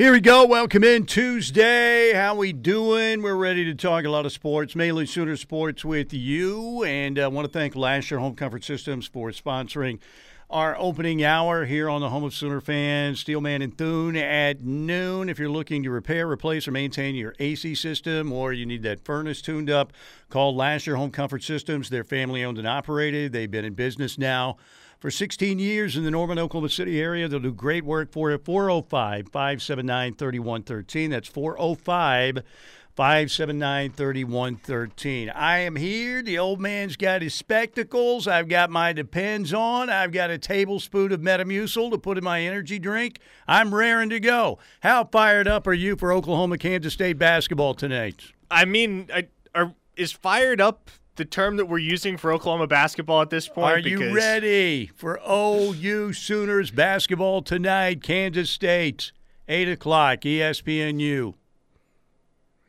Here we go. Welcome in Tuesday. How we doing? We're ready to talk a lot of sports, mainly Sooner sports with you. And uh, I want to thank Lasher Home Comfort Systems for sponsoring our opening hour here on the home of Sooner fans, Steelman and Thune at noon. If you're looking to repair, replace, or maintain your AC system, or you need that furnace tuned up, call Lasher Home Comfort Systems. They're family owned and operated. They've been in business now for 16 years in the Norman, Oklahoma City area. They'll do great work for you. 405 579 3113. That's 405 579 3113. I am here. The old man's got his spectacles. I've got my Depends on. I've got a tablespoon of Metamucil to put in my energy drink. I'm raring to go. How fired up are you for Oklahoma Kansas State basketball tonight? I mean, I, are, is fired up the term that we're using for Oklahoma basketball at this point? Are you ready for OU Sooners basketball tonight? Kansas State, 8 o'clock, ESPNU.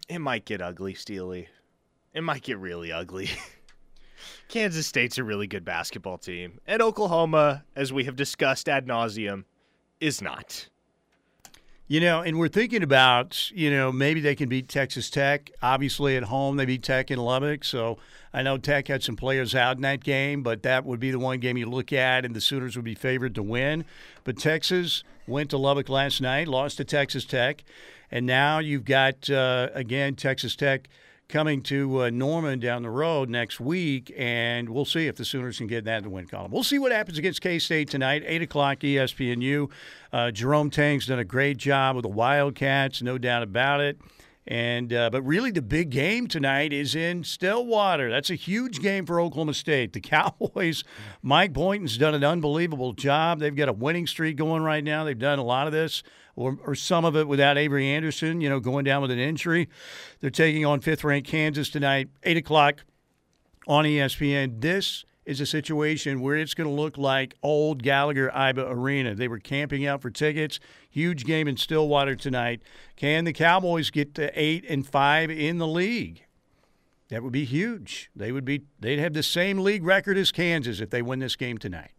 It might get ugly, Steely. It might get really ugly. Kansas State's a really good basketball team. And Oklahoma, as we have discussed ad nauseum, is not. You know, and we're thinking about, you know, maybe they can beat Texas Tech. Obviously, at home, they beat Tech in Lubbock. So I know Tech had some players out in that game, but that would be the one game you look at, and the Sooners would be favored to win. But Texas went to Lubbock last night, lost to Texas Tech. And now you've got, uh, again, Texas Tech coming to uh, Norman down the road next week, and we'll see if the Sooners can get that in the win column. We'll see what happens against K State tonight, 8 o'clock ESPNU. Uh, Jerome Tang's done a great job with the Wildcats, no doubt about it. And uh, but really, the big game tonight is in Stillwater. That's a huge game for Oklahoma State. The Cowboys, Mike Boynton's done an unbelievable job. They've got a winning streak going right now. They've done a lot of this, or, or some of it, without Avery Anderson. You know, going down with an injury. They're taking on fifth-ranked Kansas tonight, eight o'clock on ESPN. This is a situation where it's going to look like old Gallagher Iba Arena. They were camping out for tickets. Huge game in Stillwater tonight. Can the Cowboys get to eight and five in the league? That would be huge. They would be. They'd have the same league record as Kansas if they win this game tonight.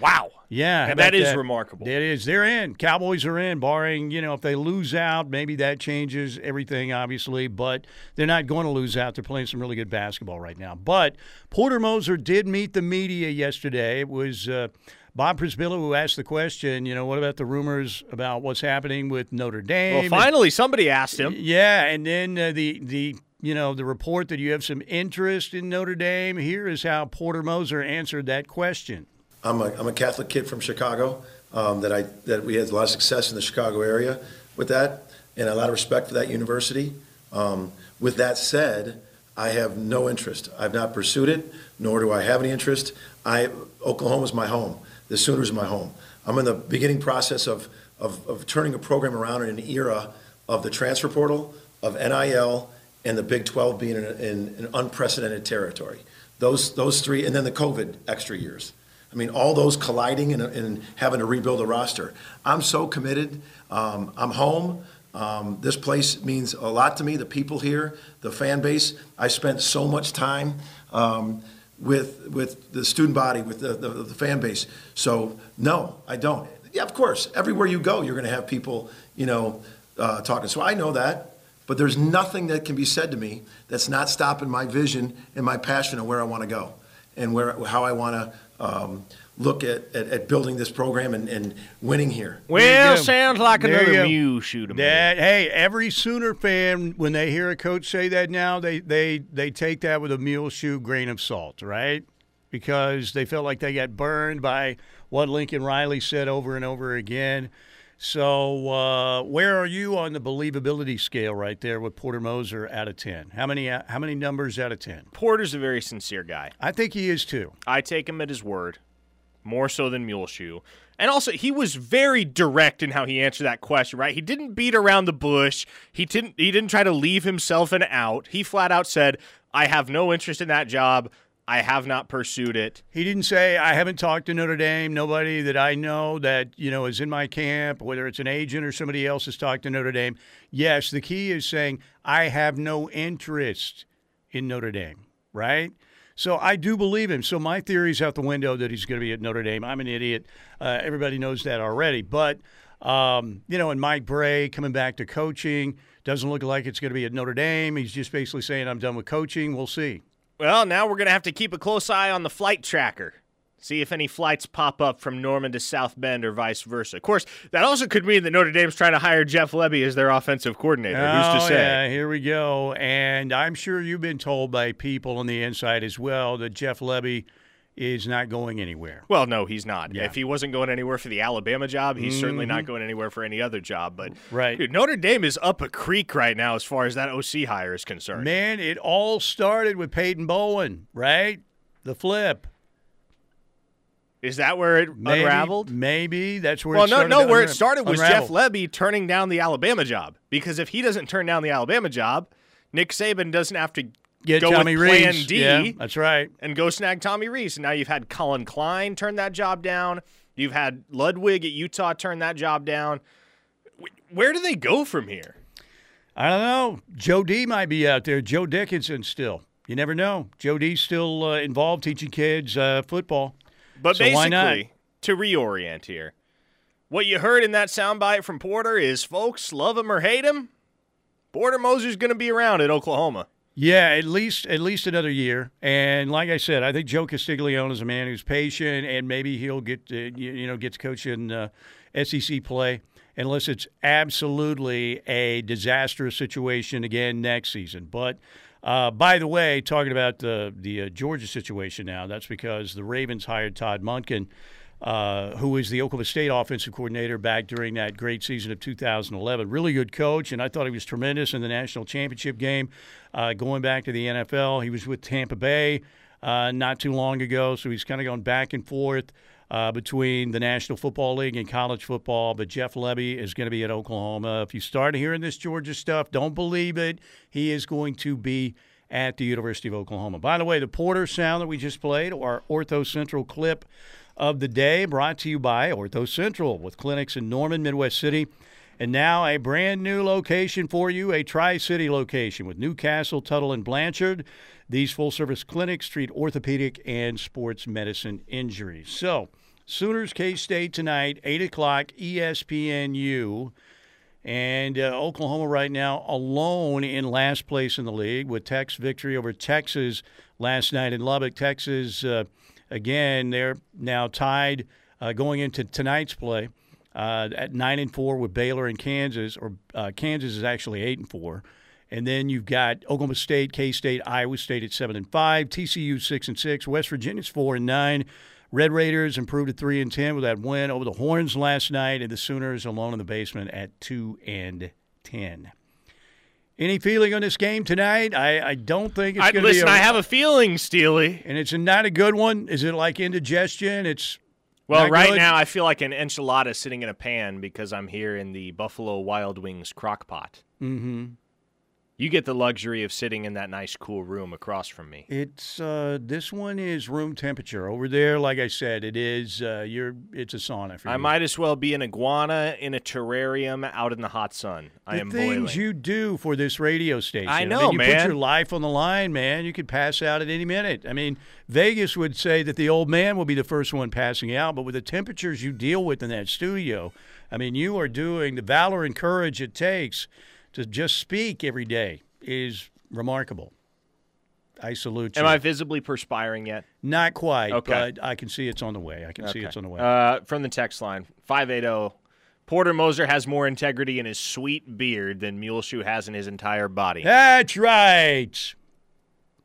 Wow. Yeah, and that is that? remarkable. That is. They're in. Cowboys are in, barring, you know, if they lose out, maybe that changes everything, obviously, but they're not going to lose out. They're playing some really good basketball right now. But Porter Moser did meet the media yesterday. It was uh, Bob Przybyla who asked the question, you know, what about the rumors about what's happening with Notre Dame? Well, finally, and, somebody asked him. Yeah, and then uh, the, the, you know, the report that you have some interest in Notre Dame. Here is how Porter Moser answered that question. I'm a, I'm a Catholic kid from Chicago. Um, that I that we had a lot of success in the Chicago area with that, and a lot of respect for that university. Um, with that said, I have no interest. I've not pursued it, nor do I have any interest. I Oklahoma is my home. The Sooners is my home. I'm in the beginning process of, of, of turning a program around in an era of the transfer portal, of NIL, and the Big 12 being in, in unprecedented territory. Those those three, and then the COVID extra years. I mean, all those colliding and, and having to rebuild a roster. I'm so committed. Um, I'm home. Um, this place means a lot to me. The people here, the fan base. I spent so much time um, with with the student body, with the, the, the, fan base. So no, I don't. Yeah, of course. Everywhere you go, you're going to have people, you know, uh, talking. So I know that. But there's nothing that can be said to me that's not stopping my vision and my passion of where I want to go and where how I want to um, look at, at, at, building this program and, and winning here. Well, sounds like there another Muleshoe. That, hey, every Sooner fan, when they hear a coach say that now, they, they, they take that with a muleshoe grain of salt, right? Because they felt like they got burned by what Lincoln Riley said over and over again. So, uh, where are you on the believability scale right there with Porter Moser out of ten? How many uh, how many numbers out of ten? Porter's a very sincere guy. I think he is too. I take him at his word, more so than Muleshoe. And also, he was very direct in how he answered that question. Right? He didn't beat around the bush. He didn't. He didn't try to leave himself an out. He flat out said, "I have no interest in that job." I have not pursued it. He didn't say I haven't talked to Notre Dame. Nobody that I know that you know is in my camp, whether it's an agent or somebody else, has talked to Notre Dame. Yes, the key is saying I have no interest in Notre Dame. Right. So I do believe him. So my theory's out the window that he's going to be at Notre Dame. I'm an idiot. Uh, everybody knows that already. But Um, you know, and Mike Brey coming back to coaching doesn't look like it's going to be at Notre Dame. He's just basically saying, I'm done with coaching. We'll see. Well, now we're going to have to keep a close eye on the flight tracker. See if any flights pop up from Norman to South Bend or vice versa. Of course, that also could mean that Notre Dame's trying to hire Jeff Lebby as their offensive coordinator. Oh, Who's to oh, say? Yeah, here we go. And I'm sure you've been told by people on the inside as well that Jeff Lebby is not going anywhere. Well, no, he's not. Yeah. If he wasn't going anywhere for the Alabama job, he's certainly not mm-hmm. going anywhere for any other job. But Right. dude, Notre Dame is up a creek right now as far as that OC hire is concerned. Man, it all started with Peyton Bowen, right? The flip. Is that where it Maybe, unraveled? Maybe that's where. Well, it no, no. Where it started was unravel. Jeff Lebby turning down the Alabama job. Because if he doesn't turn down the Alabama job, Nick Saban doesn't have to Get go Tommy with Plan Rees. D Yeah, that's right. and go snag Tommy Rees. And now you've had Collin Klein turn that job down. You've had Ludwig at Utah turn that job down. Where do they go from here? I don't know. Joe D might be out there. Joe Dickinson still. You never know. Joe D's still uh, involved teaching kids uh, football. But So basically, to reorient here, what you heard in that soundbite from Porter is, folks, love him or hate him, Porter Moser's going to be around at Oklahoma. Yeah, at least at least another year. And like I said, I think Joe Castiglione is a man who's patient, and maybe he'll get to, you know get to coach in uh, SEC play, unless it's absolutely a disastrous situation again next season. But uh, by the way, talking about the the uh, Georgia situation now, that's because the Ravens hired Todd Monken. Uh, who was the Oklahoma State offensive coordinator back during that great season of 2011. Really good coach, and I thought he was tremendous in the national championship game. Uh, going back to the NFL, he was with Tampa Bay uh, not too long ago, so he's kind of going back and forth uh, between the National Football League and college football. But Jeff Lebby is going to be at Oklahoma. If you start hearing this Georgia stuff, don't believe it. He is going to be at the University of Oklahoma. By the way, the Porter sound that we just played, our Ortho Central clip of the day, brought to you by Ortho Central with clinics in Norman, Midwest City. And now a brand new location for you, a Tri City location with Newcastle, Tuttle, and Blanchard. These full service clinics treat orthopedic and sports medicine injuries. So, Sooners K State tonight, 8 o'clock, ESPNU. And uh, Oklahoma right now alone in last place in the league with Tech's victory over Texas last night in Lubbock. Texas, uh, again, they're now tied uh, going into tonight's play uh, at nine and four with Baylor and Kansas, or uh, Kansas is actually eight and four. And then you've got Oklahoma State, K State, Iowa State at seven and five, TCU six and six, West Virginia's four and nine. Red Raiders improved to three and ten with that win over the Horns last night, and the Sooners alone in the basement at two and ten. Any feeling on this game tonight? I, I don't think it's going to be. listen, a- I have a feeling, Steely. and it's not a good one. Is it like indigestion? It's Well, right good? now I feel like an enchilada sitting in a pan because I'm here in the Buffalo Wild Wings crock pot. Mm-hmm. You get the luxury of sitting in that nice, cool room across from me. It's uh, this one is room temperature over there. Like I said, it is. Uh, you're. It's a sauna for you. I might as well be an iguana in a terrarium out in the hot sun. I the am things boiling. you do for this radio station. I mean, know, you man. put your life on the line, man. You could pass out at any minute. I mean, Vegas would say that the old man will be the first one passing out, but with the temperatures you deal with in that studio, I mean, you are doing the valor and courage it takes to just speak every day is remarkable. I salute you. Am I visibly perspiring yet? Not quite, Okay. but I can see it's on the way. I can see it's on the way. Uh, from the text line, 580. Porter Moser has more integrity in his sweet beard than Muleshoe has in his entire body. That's right.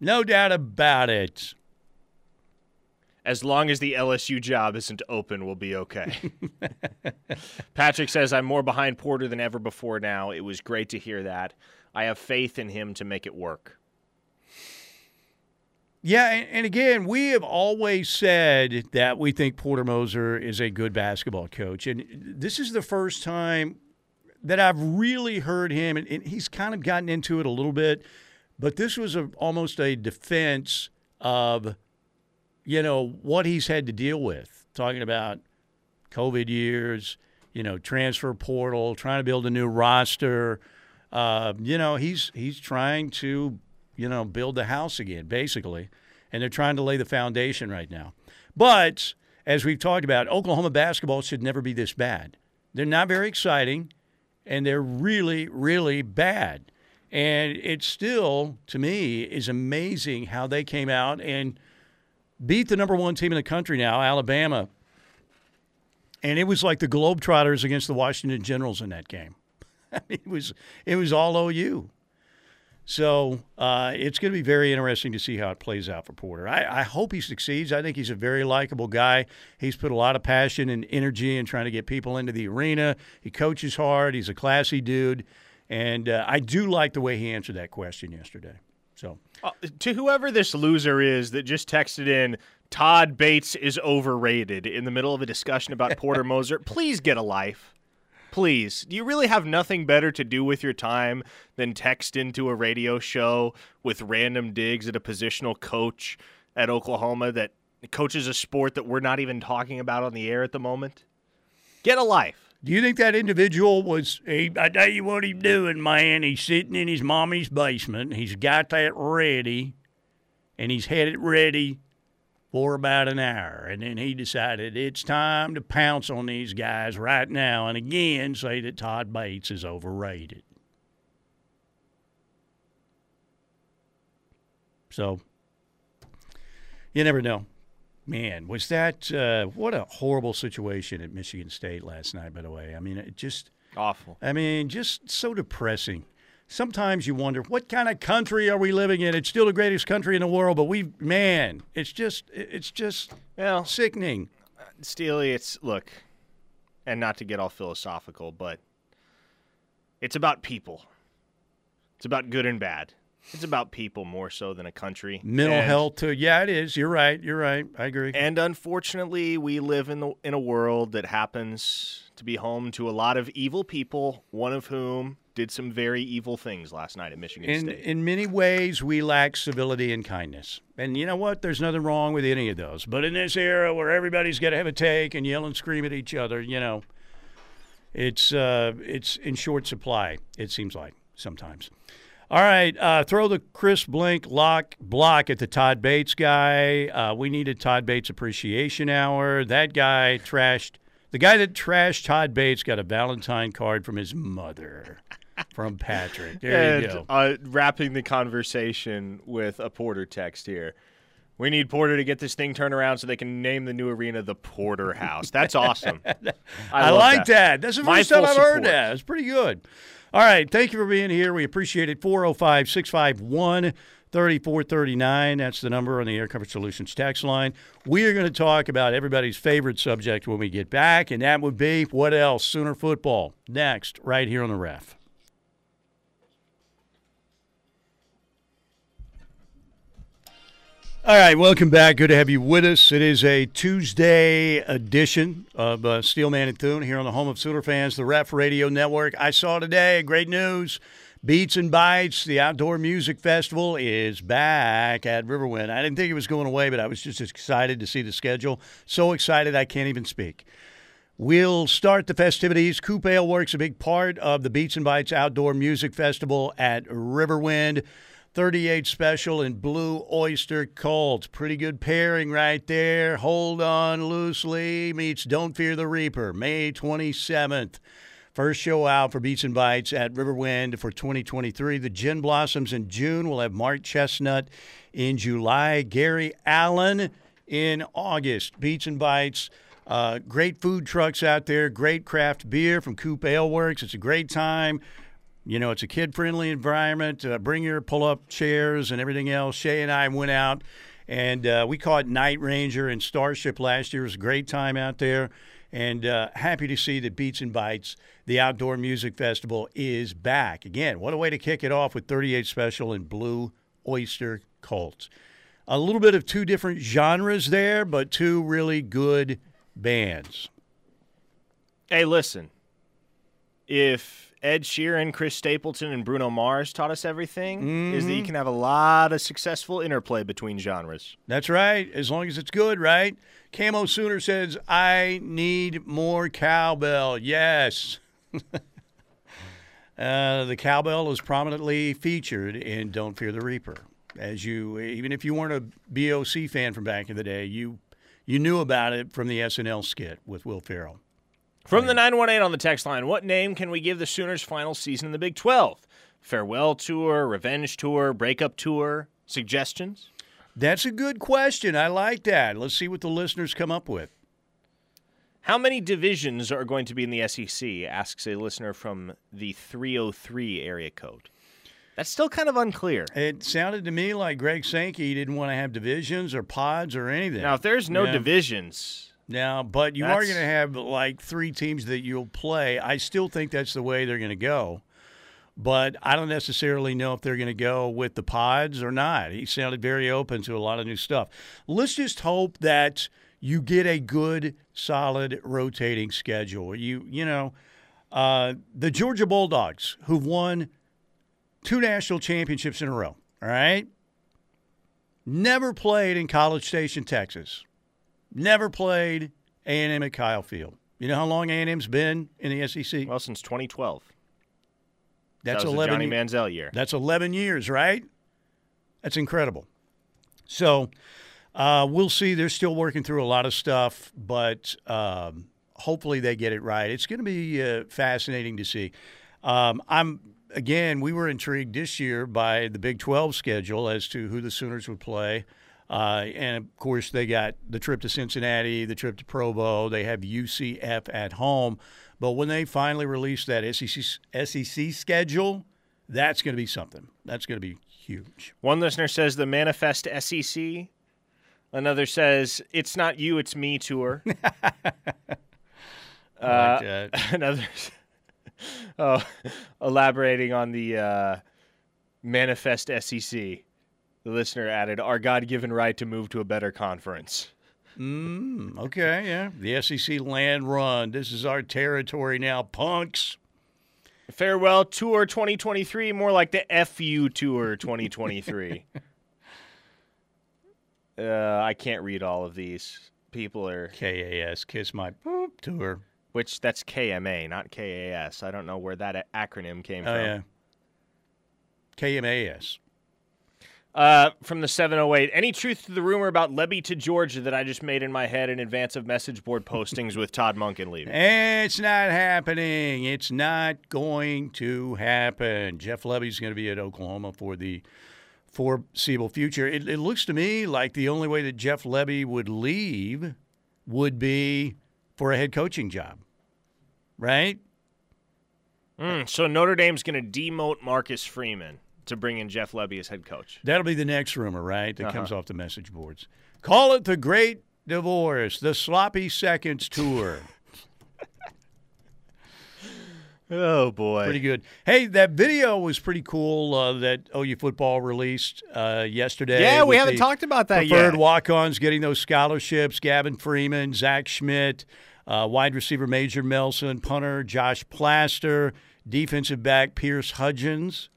No doubt about it. As long as the LSU job isn't open, we'll be okay. Patrick says, I'm more behind Porter than ever before now. It was great to hear that. I have faith in him to make it work. Yeah, and, again, we have always said that we think Porter Moser is a good basketball coach. And this is the first time that I've really heard him, and, and he's kind of gotten into it a little bit, but this was a, almost a defense of, you know, what he's had to deal with, talking about COVID years, you know, transfer portal, trying to build a new roster. Uh, you know, he's he's trying to, you know, build the house again, basically, and they're trying to lay the foundation right now. But as we've talked about, Oklahoma basketball should never be this bad. They're not very exciting, and they're really, really bad. And it still, to me, is amazing how they came out and beat the number one team in the country now, Alabama. And it was like the Globetrotters against the Washington Generals in that game. I mean, it was it was all OU. So uh, it's going to be very interesting to see how it plays out for Porter. I, I, hope he succeeds. I think he's a very likable guy. He's put a lot of passion and energy in trying to get people into the arena. He coaches hard. He's a classy dude, and uh, I do like the way he answered that question yesterday. So uh, to whoever this loser is that just texted in. Todd Bates is overrated in the middle of a discussion about Porter Moser. Please get a life please, do you really have nothing better to do with your time than text into a radio show with random digs at a positional coach at Oklahoma that coaches a sport that we're not even talking about on the air at the moment? Get a life. Do you think that individual was? He, I tell you what he's doing, man. He's sitting in his mommy's basement. He's got that ready, and he's had it ready for about an hour. And then he decided it's time to pounce on these guys right now and again say that Todd Bates is overrated. So, you never know. Man, was that uh, what a horrible situation at Michigan State last night, by the way. I mean, it just awful. I mean, just so depressing sometimes you wonder what kind of country are we living in? It's still the greatest country in the world, but we, man, it's just, it's just well, sickening. Steely, it's look, and not to get all philosophical, but it's about people. It's about good and bad. It's about people more so than a country. Mental and, health too. Yeah, it is. You're right. You're right. I agree. And unfortunately, we live in the in a world that happens to be home to a lot of evil people, one of whom did some very evil things last night at Michigan in, State. In many ways, we lack civility and kindness. And you know what? There's nothing wrong with any of those. But in this era where everybody's got to have a take and yell and scream at each other, you know, it's uh, it's in short supply. It seems like sometimes. All right, uh, throw the Chris Blink lock block at the Todd Bates guy. Uh, we needed Todd Bates Appreciation Hour. That guy trashed the guy that trashed Todd Bates got a Valentine card from his mother from Patrick. There and, you go. Uh, wrapping the conversation with a Porter text here. We need Porter to get this thing turned around so they can name the new arena the Porter House. That's awesome. I, I like that. that. That's the first time I've support. heard that. It's pretty good. All right. Thank you for being here. We appreciate it. 405 651 3439. That's the number on the Air Comfort Solutions text line. We are going to talk about everybody's favorite subject when we get back, and that would be what else? Sooner football. Next, right here on the ref. All right, welcome back. Good to have you with us. It is a Tuesday edition of uh, Steelman and Thune here on the home of Sooner fans, the Ref Radio Network. I saw today great news. Beats and Bites, the outdoor music festival, is back at Riverwind. I didn't think it was going away, but I was just excited to see the schedule. So excited I can't even speak. We'll start the festivities. Coop Ale Works a big part of the Beats and Bites Outdoor Music Festival at Riverwind. 38 special and Blue Oyster Cult. Pretty good pairing right there. Hold on loosely meets Don't Fear the Reaper, May 27th. First show out for Beats and Bites at Riverwind for 2023. The Gin Blossoms in June. We'll have Mark Chesnutt in July. Gary Allan in August. Beats and Bites. Uh, great food trucks out there. Great craft beer from Coop Ale Works. It's a great time. You know, it's a kid friendly environment. Uh, bring your pull up chairs and everything else. Shay and I went out and uh, we caught Night Ranger and Starship last year. It was a great time out there. And uh, happy to see that Beats and Bites, the outdoor music festival, is back. Again, what a way to kick it off with 38 Special and Blue Oyster Cult. A little bit of two different genres there, but two really good bands. Hey, listen. If Ed Sheeran, Chris Stapleton, and Bruno Mars taught us everything mm-hmm. is that you mm-hmm. can have a lot of successful interplay between genres. That's right, as long as it's good, right? Camo Sooner says, I need more cowbell. Yes. uh, the cowbell is prominently featured in Don't Fear the Reaper. As you, even if you weren't a BOC fan from back in the day, you you knew about it from the SNL skit with Will Ferrell. From the 918 on the text line, what name can we give the Sooners' final season in the Big 12? Farewell tour, revenge tour, breakup tour? Suggestions? That's a good question. I like that. Let's see what the listeners come up with. How many divisions are going to be in the SEC? asks a listener from the 303 area code. That's still kind of unclear. It sounded to me like Greg Sankey didn't want to have divisions or pods or anything. Now, if there's no Yeah. divisions, Now, but you are going to have like three teams that you'll play. I still think that's the way they're going to go. But I don't necessarily know if they're going to go with the pods or not. He sounded very open to a lot of new stuff. Let's just hope that you get a good, solid rotating schedule. You, you know, uh, the Georgia Bulldogs, who've won two national championships in a row, all right? Never played in College Station, Texas never played A&M at Kyle Field. You know how long A&M's been in the SEC? well, since 2012. That's that was 11 the Johnny Manziel year. That's 11 years, right? That's incredible. So uh, we'll see. They're still working through a lot of stuff, but um, hopefully they get it right. It's going to be uh, fascinating to see. Um, I'm again. We were intrigued this year by the Big 12 schedule as to who the Sooners would play. Uh, and of course, they got the trip to Cincinnati, the trip to Provo. They have UCF at home. But when they finally release that SEC, SEC schedule, that's going to be something. That's going to be huge. One listener says the Manifest SEC. Another says it's not you, it's me tour. I like. Another, oh, elaborating on the uh, Manifest SEC. The listener added, "Our God-given right to move to a better conference." Mm, okay, yeah. The SEC land run. This is our territory now, punks. Farewell Tour 2023, more like the FU Tour 2023. uh, I can't read all of these. People are, KAS, Kiss My Boop Tour. which that's KMA, not KAS. I don't know where that acronym came Oh, from. yeah. KMAS. Uh, from the 708, any truth to the rumor about Lebby to Georgia that I just made in my head in advance of message board postings with Todd Monken leaving? It's not happening. It's not going to happen. Jeff Lebby's going to be at Oklahoma for the foreseeable future. It, it looks to me like the only way that Jeff Lebby would leave would be for a head coaching job, right? Mm, so Notre Dame's going to demote Marcus Freeman to bring in Jeff Lebby as head coach. That'll be the next rumor, right? That Uh-huh. comes off the message boards. Call it the Great Divorce, the Sloppy Seconds Tour. Oh boy. pretty good. Hey, that video was pretty cool uh, that OU football released uh, yesterday. Yeah, we haven't talked about that preferred yet. walk-ons getting those scholarships. Gavin Freeman, Zach Schmidt, uh, wide receiver Major Melson, punter Josh Plaster, defensive back Pierce Hudgens.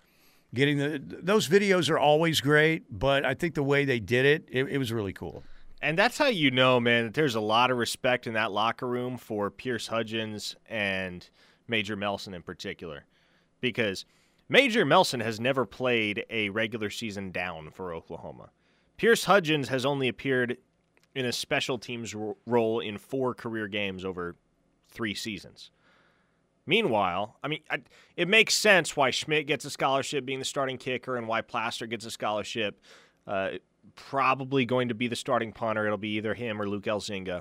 Getting the those videos are always great, but I think the way they did it, it, it was really cool. And that's how you know, man, that there's a lot of respect in that locker room for Pierce Hudgens and Major Melson in particular. Because Major Melson has never played a regular season down for Oklahoma. Pierce Hudgens has only appeared in a special teams ro- role in four career games over three seasons. Meanwhile, I mean, I, it makes sense why Schmidt gets a scholarship being the starting kicker and why Plaster gets a scholarship. Uh, probably going to be the starting punter. It'll be either him or Luke Elzinga.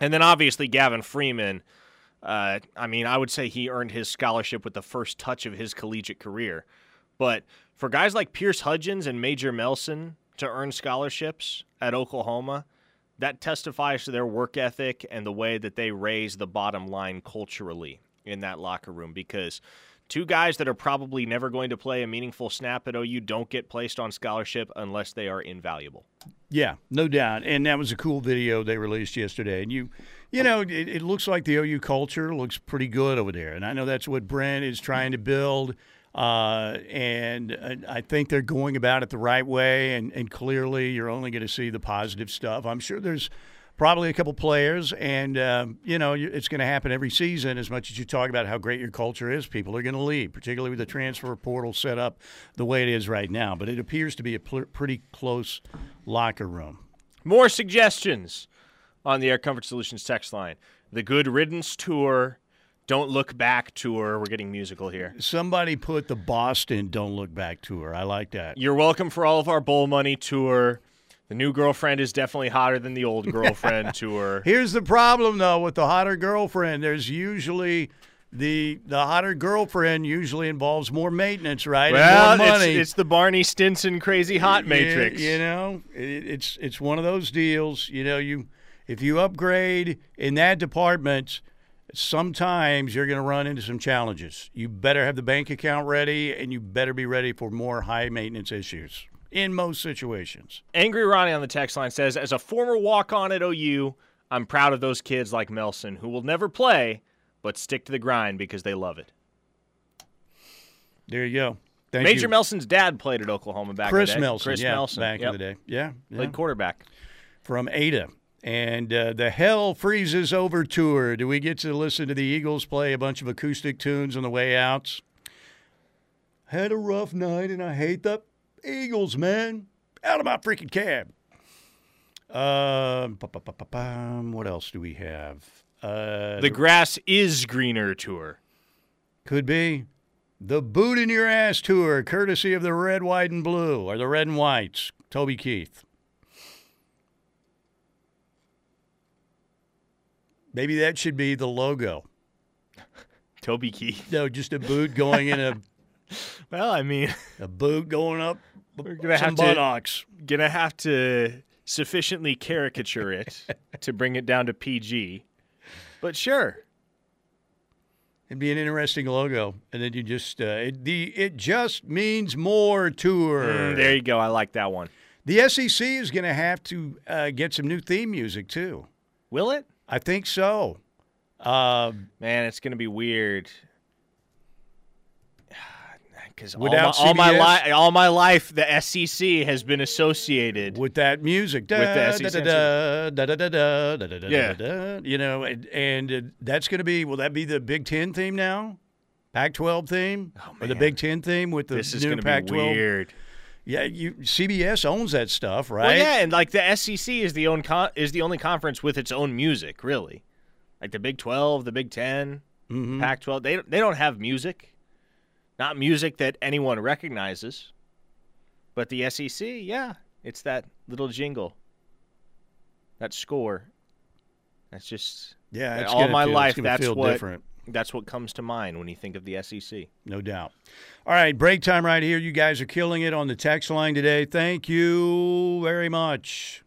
And then obviously Gavin Freeman. Uh, I mean, I would say he earned his scholarship with the first touch of his collegiate career. But for guys like Pierce Hudgens and Major Melson to earn scholarships at Oklahoma, that testifies to their work ethic and the way that they raise the bottom line culturally in that locker room because two guys that are probably never going to play a meaningful snap at OU don't get placed on scholarship unless they are invaluable. Yeah, no doubt. And that was a cool video they released yesterday. And you, you know, it, it looks like the OU culture looks pretty good over there. And I know that's what Brent is trying to build. Uh, and I think they're going about it the right way. And, and clearly, you're only going to see the positive stuff. I'm sure there's probably a couple players, and um, you know it's going to happen every season. As much as you talk about how great your culture is, people are going to leave, particularly with the transfer portal set up the way it is right now. But it appears to be a pl- pretty close locker room. More suggestions on the Air Comfort Solutions text line. the Good Riddance Tour, Don't Look Back Tour. We're getting musical here. Somebody put the Boston Don't Look Back tour. I like that. You're welcome for all of our Bowl Money Tour. The new girlfriend is definitely hotter than the old girlfriend tour. Here's the problem though with the hotter girlfriend. There's usually the the hotter girlfriend usually involves more maintenance, right? Well, it's, it's the Barney Stinson crazy hot Yeah, matrix. You know, it, it's it's one of those deals. You know, you if you upgrade in that department, sometimes you're going to run into some challenges. You better have the bank account ready, and you better be ready for more high maintenance issues in most situations. Angry Ronnie on the text line says, as a former walk on at OU, I'm proud of those kids like Melson who will never play, but stick to the grind because they love it. There you go. Thank Major you. Melson Dad played at Oklahoma back Chris in the day. Melson, Chris yeah, Melson. back Yep. in the day. Yeah, yeah. Played quarterback. from Ada. And uh, the Hell Freezes Over tour. Do we get to listen to the Eagles play a bunch of acoustic tunes on the way out? Had a rough night and I hate the Eagles, man. Out of my freaking cab. Um, pam. what else do we have? Uh, The grass is greener tour. could be the Boot in Your Ass tour, courtesy of the Red, White, and Blue, or the Red and Whites. Toby Keith. Maybe that should be the logo. Toby Keith. No, just a boot going in a, Well, I mean, a boot going up we're gonna some have to buttocks. gonna have to sufficiently caricature it to bring it down to PG. But sure. It'd be an interesting logo, and then you just uh, it, the it just means more tour. Mm, there you go. I like that one. The SEC is going to have to uh, get some new theme music too. Will it? I think so. Uh, Man, it's gonna be weird. Because all my, all my li- all my life, the SEC has been associated. with that music, With the SEC da, da, da, da, da, da, da, da, Yeah. da, you know, and, and uh, that's going to be. Will that be the Big Ten theme now? Pac-12 theme or the. Big Ten theme with the This is new gonna be Pac-12? weird. Yeah, you CBS owns that stuff, right? Well, yeah, and like the SEC is the own con- is the only conference with its own music, really. Like the Big Twelve, the Big 10 Mhm. Pac-12, they they don't have music, not music that anyone recognizes. But the SEC, yeah, it's that little jingle, that score. That's just Yeah, it's all gonna my feel, life, that's feel what- different. that's what comes to mind when you think of the SEC. No doubt. All right, break time right here. You guys are killing it on the text line today. Thank you very much.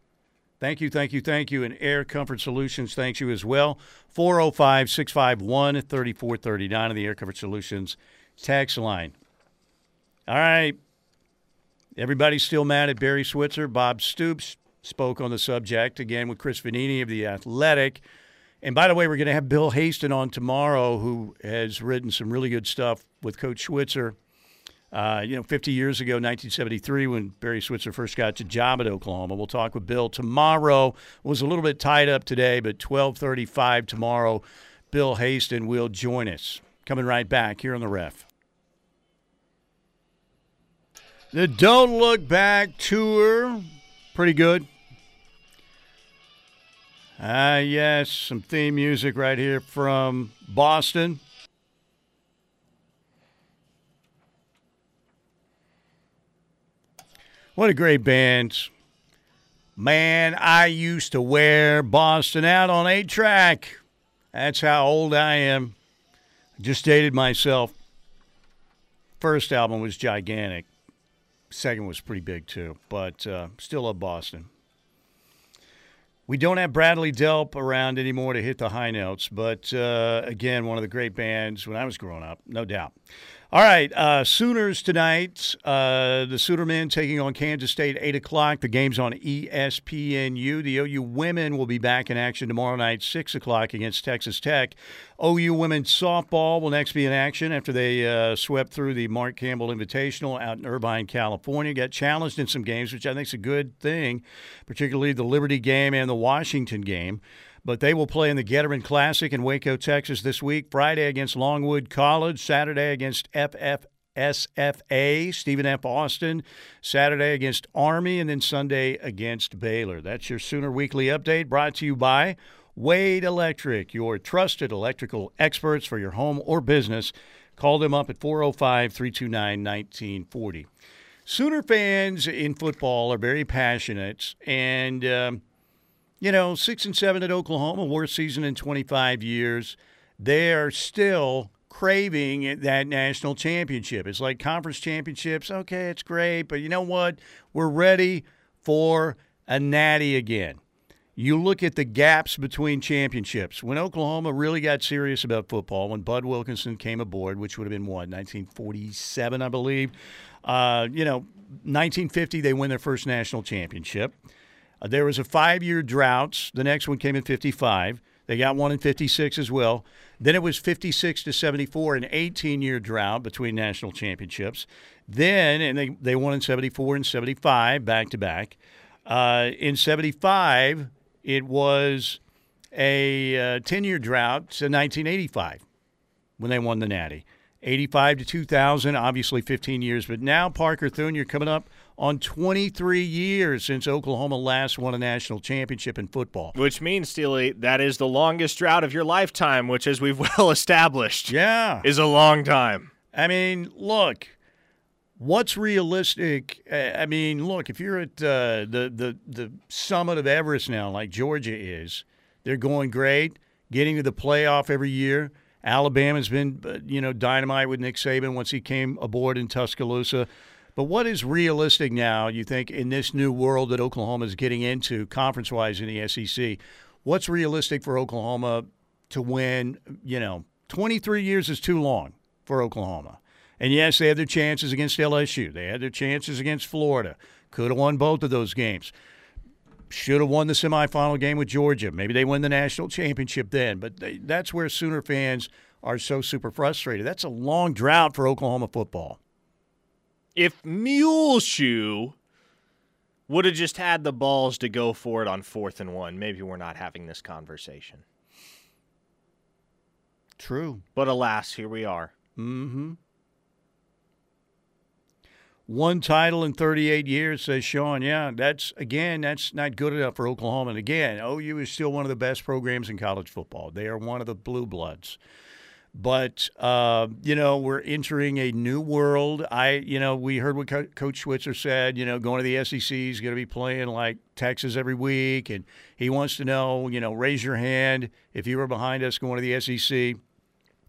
Thank you, thank you, thank you. And Air Comfort Solutions thanks you as well. 405 651 3439 of the Air Comfort Solutions text line. All right. Everybody's still mad at Barry Switzer. Bob Stoops spoke on the subject again with Chris Vannini of The Athletic. And by the way, we're going to have Bill Haisten on tomorrow, who has written some really good stuff with Coach Switzer. Uh, you know, 50 years ago, 1973, when Barry Switzer first got the job at Oklahoma. We'll talk with Bill tomorrow. Was a little bit tied up today, but 12:35 tomorrow. Bill Haisten will join us. Coming right back here on the Ref. The Don't Look Back tour, pretty good. Ah, yes, some theme music right here from Boston. What a great band. Man, I used to wear Boston out on 8 track. That's how old I am. Just dated myself. First album was gigantic. Second was pretty big too, but uh, still love Boston. We don't have Bradley Delp around anymore to hit the high notes, but uh, again, one of the great bands when I was growing up, no doubt. All right, uh, Sooners tonight. Uh, the Sooner men taking on Kansas State, 8 o'clock. The game's on ESPNU. The OU women will be back in action tomorrow night, 6 o'clock against Texas Tech. OU women's softball will next be in action after they uh, swept through the Mark Campbell Invitational out in Irvine, California. Got challenged in some games, which I think is a good thing, particularly the Liberty game and the Washington game but they will play in the Getterman Classic in Waco, Texas this week. Friday against Longwood College, Saturday against FFSFA, Stephen F. Austin, Saturday against Army, and then Sunday against Baylor. That's your Sooner Weekly Update brought to you by Wade Electric, your trusted electrical experts for your home or business. Call them up at 405 329 1940. Sooner fans in football are very passionate, and, um, you know, 6 and 7 at Oklahoma, worst season in 25 years. They are still craving that national championship. It's like conference championships. Okay, it's great, but you know what? We're ready for a natty again. You look at the gaps between championships. When Oklahoma really got serious about football, when Bud Wilkinson came aboard, which would have been what, 1947, I believe. Uh, you know, 1950, they win their first national championship. Uh, there was a five year drought. The next one came in 55. They got one in 56 as well. Then it was 56 to 74, an 18 year drought between national championships. Then, and they, they won in 74 and 75 back to back. In 75, it was a 10 uh, year drought to 1985 when they won the Natty. 85 to 2000, obviously 15 years. But now, Parker Thune, you're coming up on 23 years since Oklahoma last won a national championship in football. Which means, Steely, that is the longest drought of your lifetime, which, as we've well established, yeah, is a long time. I mean, look, what's realistic? I mean, look, if you're at uh, the, the, the summit of Everest now, like Georgia is, they're going great, getting to the playoff every year. Alabama's been, uh, you know, dynamite with Nick Saban once he came aboard in Tuscaloosa. But what is realistic now, you think, in this new world that Oklahoma is getting into conference wise in the SEC? What's realistic for Oklahoma to win? You know, 23 years is too long for Oklahoma. And yes, they had their chances against LSU. They had their chances against Florida. Could have won both of those games. Should have won the semifinal game with Georgia. Maybe they win the national championship then. But they, that's where Sooner fans are so super frustrated. That's a long drought for Oklahoma football. If Muleshoe would have just had the balls to go for it on fourth and one, maybe we're not having this conversation. True. But alas, here we are. Mm-hmm. One title in 38 years, says Sean. Yeah, that's again, that's not good enough for Oklahoma. And again, OU is still one of the best programs in college football. They are one of the blue bloods. But uh, you know, we're entering a new world. I, you know, we heard what Co- Coach Switzer said. You know, going to the SEC is going to be playing like Texas every week, and he wants to know, you know, raise your hand if you were behind us going to the SEC.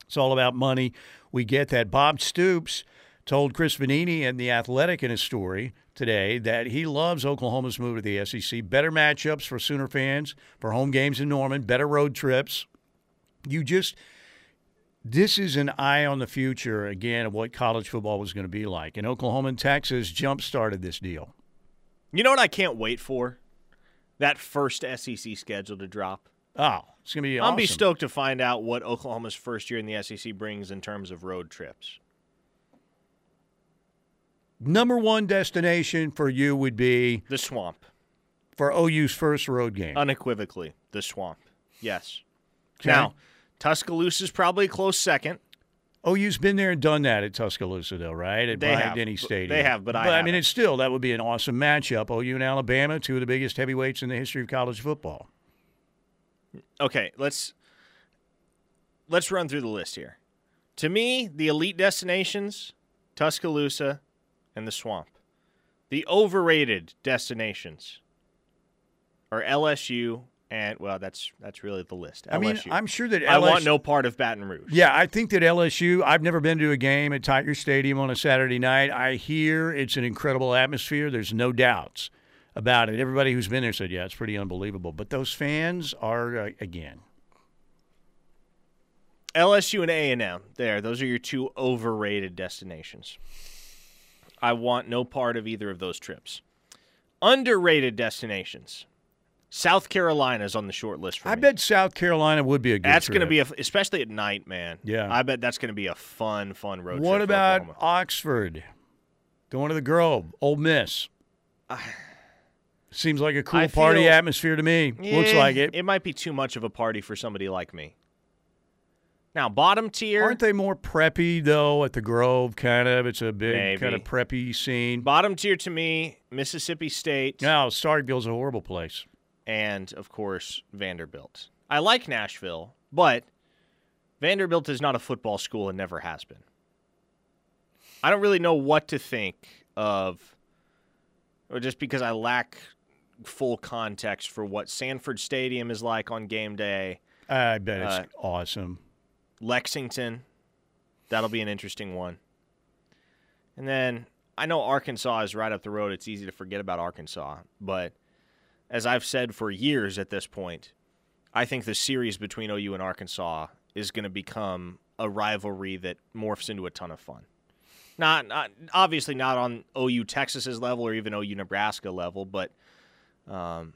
It's all about money. We get that. Bob Stoops told Chris Vannini and The Athletic in his story today that he loves Oklahoma's move to the SEC. Better matchups for Sooner fans, for home games in Norman, better road trips. You just, this is an eye on the future, again, of what college football was going to be like. And Oklahoma and Texas jump started this deal. You know what I can't wait for? That first SEC schedule to drop. Oh, it's going to be I'll be stoked to find out what Oklahoma's first year in the SEC brings in terms of road trips number one destination for you would be the swamp for OU's first road game. Unequivocally, the swamp. Yes. Okay. Now, Tuscaloosa is probably a close second. OU's been there and done that at Tuscaloosa, though, right? At they have. Denny Stadium. They have, but I. But I mean, it's still that would be an awesome matchup. OU and Alabama, two of the biggest heavyweights in the history of college football. Okay, let's let's run through the list here. To me, the elite destinations: Tuscaloosa, and the swamp. The overrated destinations are LSU and well, that's that's really the list. I mean, I'm sure that LSU, I want no part of Baton Rouge. Yeah, I think that LSU. I've never been to a game at Tiger Stadium on a Saturday night. I hear it's an incredible atmosphere. There's no doubts about it. Everybody who's been there said, "Yeah, it's pretty unbelievable." But those fans are uh, again. LSU and A and M. There, those are your two overrated destinations. I want no part of either of those trips. Underrated destinations. South Carolina's on the short list for me. I me. bet South Carolina would be a good. That's going to be a, especially at night, man. Yeah, I bet that's going to be a fun, fun road. What trip What about Oklahoma. Oxford? Going to the Grove, Ole Miss. Ah. Seems like a cool I party feel- atmosphere to me. Yeah, Looks like it. It might be too much of a party for somebody like me. Now, bottom tier. Aren't they more preppy though at the Grove? Kind of. It's a big Maybe. kind of preppy scene. Bottom tier to me, Mississippi State, No, Starkville's a horrible place. And of course Vanderbilt. I like Nashville, but Vanderbilt is not a football school and never has been. I don't really know what to think of, or just because I lack full context for what Sanford Stadium is like on game day. I bet it's Uh, awesome. Lexington, that'll be an interesting one. And then I know Arkansas is right up the road. It's easy to forget about Arkansas, but as I've said for years at this point, I think the series between OU and Arkansas is going to become a rivalry that morphs into a ton of fun. Not, not obviously not on OU Texas's level or even OU Nebraska level, but um,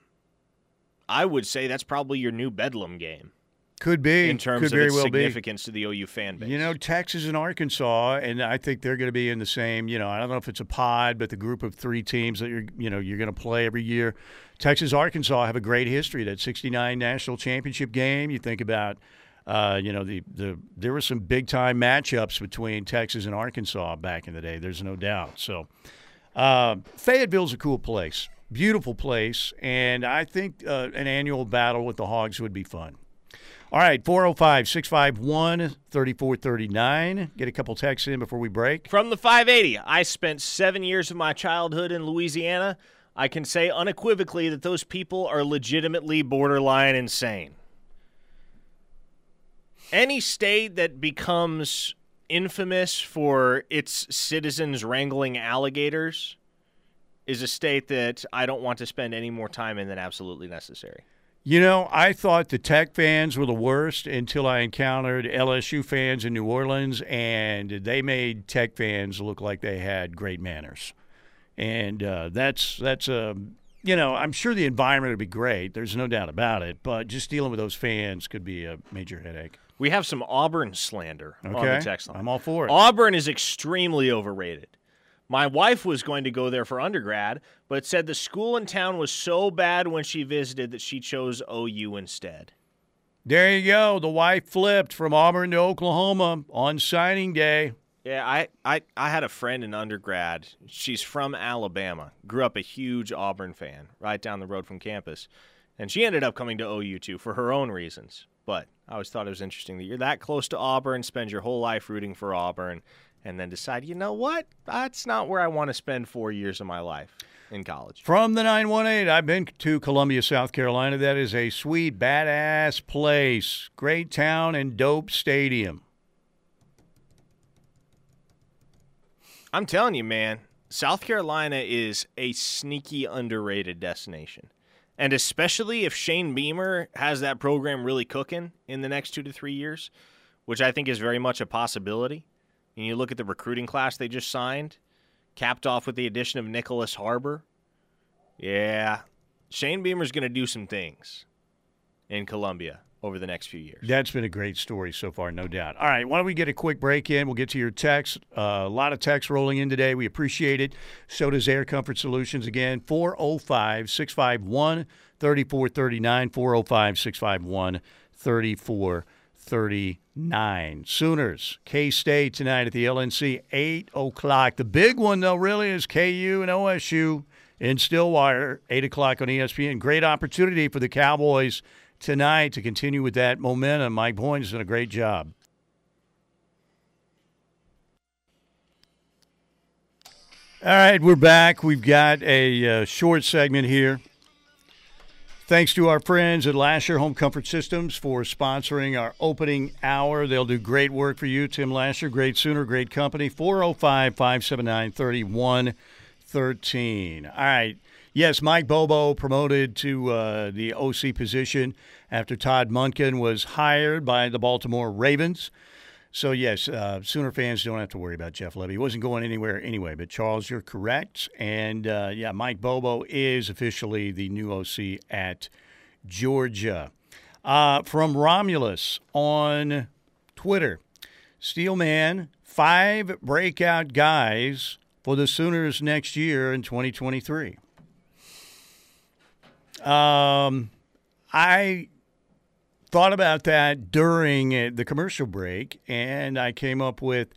I would say that's probably your new Bedlam game Could be in terms Could of very its well be. significance to the OU fan base. You know, Texas and Arkansas, and I think they're going to be in the same. You know, I don't know if it's a pod, but the group of three teams that you're, you know, you're going to play every year. Texas, Arkansas have a great history. That '69 national championship game. You think about, uh, you know, the the there were some big time matchups between Texas and Arkansas back in the day. There's no doubt. So, uh, Fayetteville's a cool place, beautiful place, and I think uh, an annual battle with the Hogs would be fun. All right, 405 651 3439. Get a couple texts in before we break. From the 580, I spent seven years of my childhood in Louisiana. I can say unequivocally that those people are legitimately borderline insane. Any state that becomes infamous for its citizens wrangling alligators is a state that I don't want to spend any more time in than absolutely necessary. You know, I thought the Tech fans were the worst until I encountered LSU fans in New Orleans, and they made Tech fans look like they had great manners. And uh, that's that's a you know I'm sure the environment would be great. There's no doubt about it. But just dealing with those fans could be a major headache. We have some Auburn slander on the Okay, text line. I'm all for it. Auburn is extremely overrated. My wife was going to go there for undergrad, but said the school in town was so bad when she visited that she chose OU instead. There you go. The wife flipped from Auburn to Oklahoma on signing day. Yeah, I, I, I had a friend in undergrad. She's from Alabama. Grew up a huge Auburn fan, right down the road from campus. And she ended up coming to OU too for her own reasons. But I always thought it was interesting that you're that close to Auburn, spend your whole life rooting for Auburn, and then decide, you know what? That's not where I want to spend four years of my life in college. From the 918, I've been to Columbia, South Carolina. That is a sweet, badass place. Great town and dope stadium. I'm telling you, man, South Carolina is a sneaky underrated destination. And especially if Shane Beamer has that program really cooking in the next two to three years, which I think is very much a possibility. And you look at the recruiting class they just signed, capped off with the addition of Nicholas Harbor. Yeah, Shane Beamer's going to do some things in Columbia over the next few years. That's been a great story so far, no doubt. All right, why don't we get a quick break in? We'll get to your text. Uh, a lot of text rolling in today. We appreciate it. So does Air Comfort Solutions. Again, 405 651 3439. 405 651 3439. Sooners, K State tonight at the LNC, 8 o'clock. The big one, though, really is KU and OSU in Stillwater, 8 o'clock on ESPN. Great opportunity for the Cowboys tonight to continue with that momentum. Mike Boyne has done a great job. All right, we're back. We've got a uh, short segment here. Thanks to our friends at Lasher Home Comfort Systems for sponsoring our opening hour. They'll do great work for you. Tim Lasher, great Sooner, great company. 405 579 3113. All right. Yes, Mike Bobo promoted to uh, the OC position after Todd Monken was hired by the Baltimore Ravens. So, yes, uh, Sooner fans don't have to worry about Jeff Lebby. He wasn't going anywhere anyway. But, Charles, you're correct. And, uh, yeah, Mike Bobo is officially the new OC at Georgia. Uh, from Romulus on Twitter Steelman, five breakout guys for the Sooners next year in 2023. Um, I thought about that during uh, the commercial break, and I came up with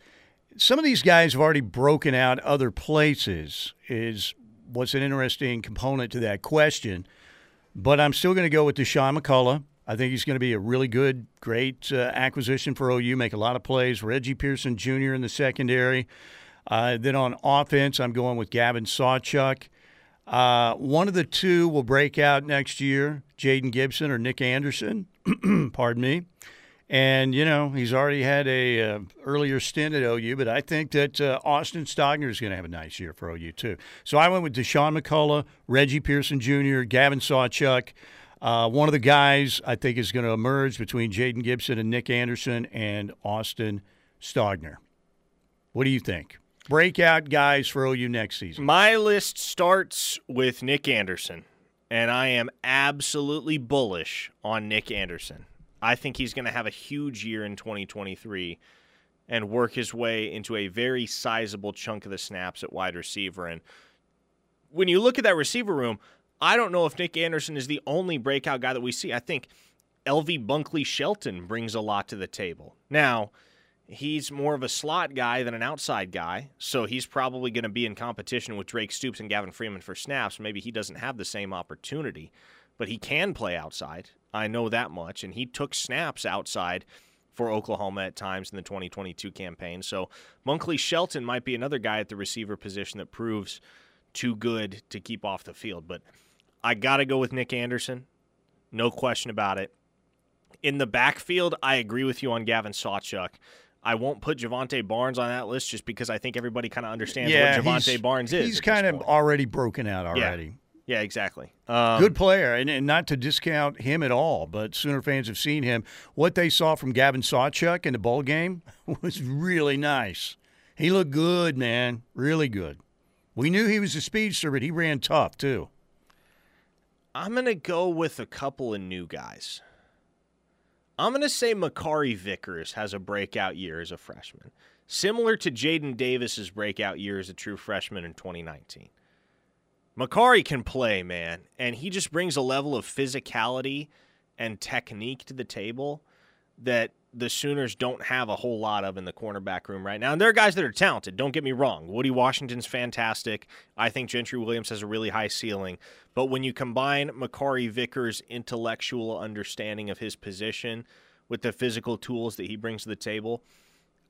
some of these guys have already broken out other places. Is what's an interesting component to that question. But I'm still going to go with Deshaun McCullough. I think he's going to be a really good, great uh, acquisition for OU. Make a lot of plays. Reggie Pearson Jr. in the secondary. Uh, then on offense, I'm going with Gavin Sawchuk. Uh, one of the two will break out next year, Jayden Gibson or Nick Anderson. Pardon me. And you know he's already had a uh, earlier stint at OU, but I think that uh, Austin Stogner is going to have a nice year for OU too. So I went with Deshaun McCullough, Reggie Pearson Jr., Gavin Sawchuk. Uh, one of the guys I think is going to emerge between Jayden Gibson and Nick Anderson and Austin Stogner. What do you think? Breakout guys for OU next season. My list starts with Nick Anderson, and I am absolutely bullish on Nick Anderson. I think he's going to have a huge year in 2023 and work his way into a very sizable chunk of the snaps at wide receiver. And when you look at that receiver room, I don't know if Nick Anderson is the only breakout guy that we see. I think LV Bunkley Shelton brings a lot to the table. Now, he's more of a slot guy than an outside guy, so he's probably going to be in competition with Drake Stoops and Gavin Freeman for snaps. Maybe he doesn't have the same opportunity, but he can play outside. I know that much, and he took snaps outside for Oklahoma at times in the 2022 campaign. So Bunkley Shelton might be another guy at the receiver position that proves too good to keep off the field, but I got to go with Nick Anderson. No question about it. In the backfield, I agree with you on Gavin Sawchuk. I won't put Jovantae Barnes on that list just because I think everybody kind of understands yeah, what Jovantae Barnes is. He's kind of point. already broken out already. Yeah, yeah exactly. Um, Good player, and, and, not to discount him at all, but Sooner fans have seen him. What they saw from Gavin Sawchuk in the bowl game was really nice. He looked good, man. Really good. We knew he was a speedster, but he ran tough, too. I'm going to go with a couple of new guys. I'm going to say Makari Vickers has a breakout year as a freshman, similar to Jaden Davis's breakout year as a true freshman in 2019. Makari can play, man, and he just brings a level of physicality and technique to the table that the Sooners don't have a whole lot of in the cornerback room right now. And there are guys that are talented. Don't get me wrong. Woody Washington's fantastic. I think Gentry Williams has a really high ceiling. But when you combine Makari Vickers' intellectual understanding of his position with the physical tools that he brings to the table,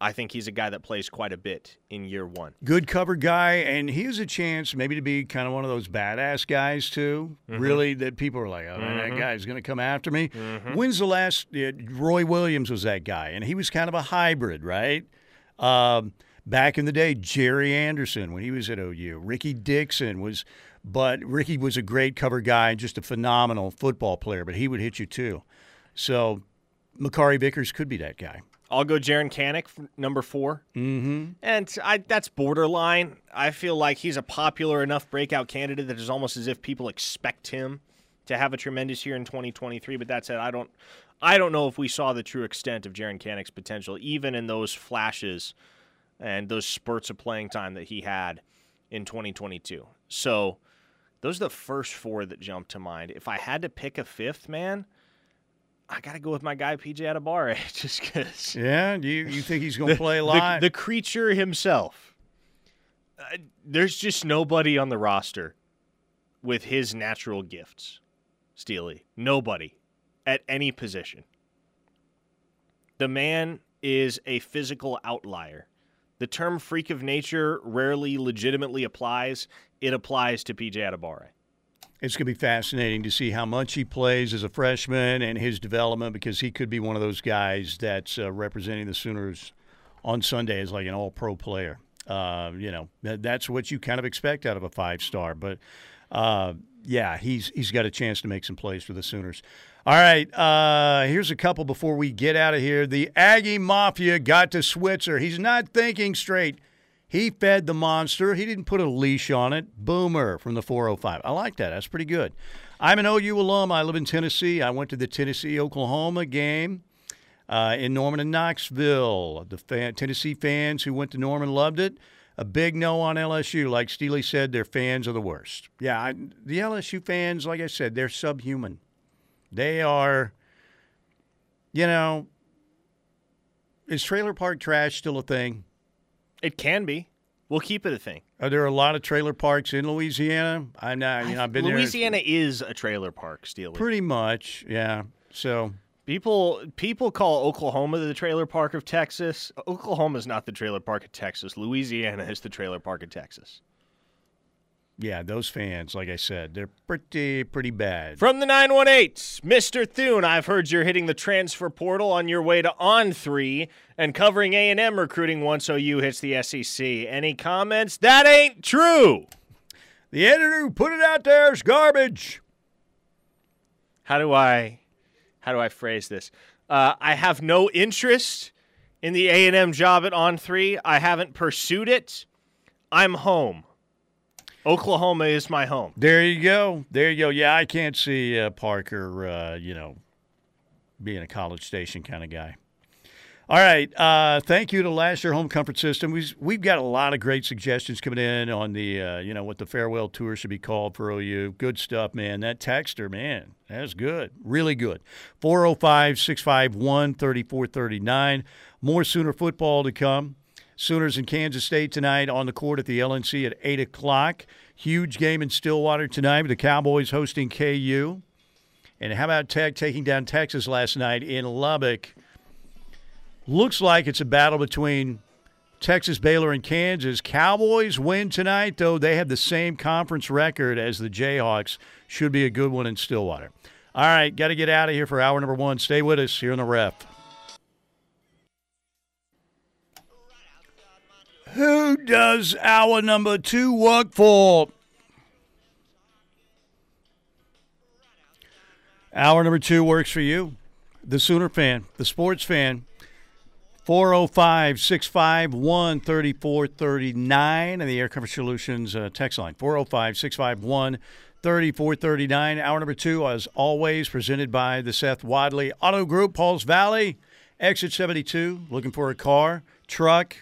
I think he's a guy that plays quite a bit in year one. Good cover guy, and he has a chance maybe to be kind of one of those badass guys too. Mm-hmm. Really, that people are like, oh man, mm-hmm. that guy's going to come after me. Mm-hmm. When's the last? Uh, Roy Williams was that guy, and he was kind of a hybrid, right? Um, back in the day, Jerry Anderson when he was at OU, Ricky Dixon was, but Ricky was a great cover guy and just a phenomenal football player. But he would hit you too. So, Makari Vickers could be that guy. I'll go Jaren Kanak number 4 mm-hmm. and I, that's borderline. I feel like he's a popular enough breakout candidate that it's almost as if people expect him to have a tremendous year in 2023. But that said, I don't, I don't know if we saw the true extent of Jaren Kanak's potential, even in those flashes and those spurts of playing time that he had in 2022. So those are the first four that jump to mind. If I had to pick a fifth, man. I got to go with my guy PJ Adebawore just because. Yeah, you you think he's going to play a lot? The, the creature himself. Uh, there's just nobody on the roster with his natural gifts, Steely. Nobody at any position. The man is a physical outlier. The term freak of nature rarely legitimately applies. It applies to PJ Adebawore it's going to be fascinating to see how much he plays as a freshman and his development because he could be one of those guys that's uh, representing the Sooners on Sunday as like an all pro player. Uh, you know, that, that's what you kind of expect out of a five star. But uh, yeah, he's he's got a chance to make some plays for the Sooners. All right, uh, here's a couple before we get out of here. The Aggie Mafia got to Switzer. He's not thinking straight. He fed the monster. He didn't put a leash on it. Boomer from the 405. I like that. That's pretty good. I'm an OU alum. I live in Tennessee. I went to the Tennessee Oklahoma game uh, in Norman and Knoxville. The fan, Tennessee fans who went to Norman loved it. A big no on LSU. Like Steely said, their fans are the worst. Yeah, I, the LSU fans, like I said, they're subhuman. They are, you know, is trailer park trash still a thing? It can be. We'll keep it a thing. Are there a lot of trailer parks in Louisiana? I know. You know, I've been there. Louisiana there. is a trailer park, Steely. Pretty much, yeah. So People people call Oklahoma the trailer park of Texas. Oklahoma is not the trailer park of Texas. Louisiana is the trailer park of Texas. Yeah, those fans, like I said, they're pretty pretty bad. From the 918, Mr. Thune, I've heard you're hitting the transfer portal on your way to On 3 and covering A&M recruiting once OU hits the SEC. Any comments? That ain't true. The editor who put it out there is garbage. How do I how do I phrase this? Uh, I have no interest in the A&M job at On 3. I haven't pursued it. I'm home. Oklahoma is my home. There you go. There you go. Yeah, I can't see uh, Parker, uh, you know, being a college station kind of guy. All right. Uh, thank you to Lasher Home Comfort System. We've, we've got a lot of great suggestions coming in on the, uh, you know, what the farewell tour should be called for OU. Good stuff, man. That texter, man, that's good. Really good. 405 651 3439. More Sooner football to come. Sooners in Kansas State tonight on the court at the LNC at 8 o'clock. Huge game in Stillwater tonight with the Cowboys hosting KU. And how about Tech taking down Texas last night in Lubbock? Looks like it's a battle between Texas, Baylor, and Kansas. Cowboys win tonight, though. They have the same conference record as the Jayhawks. Should be a good one in Stillwater. All right, got to get out of here for hour number one. Stay with us here on the ref. Who does our number two work for? Hour number two works for you, the Sooner fan, the sports fan. 405 651 3439 and the Air Comfort Solutions uh, text line 405 651 3439. Hour number two, as always, presented by the Seth Wadley Auto Group, Pauls Valley, exit 72. Looking for a car, truck,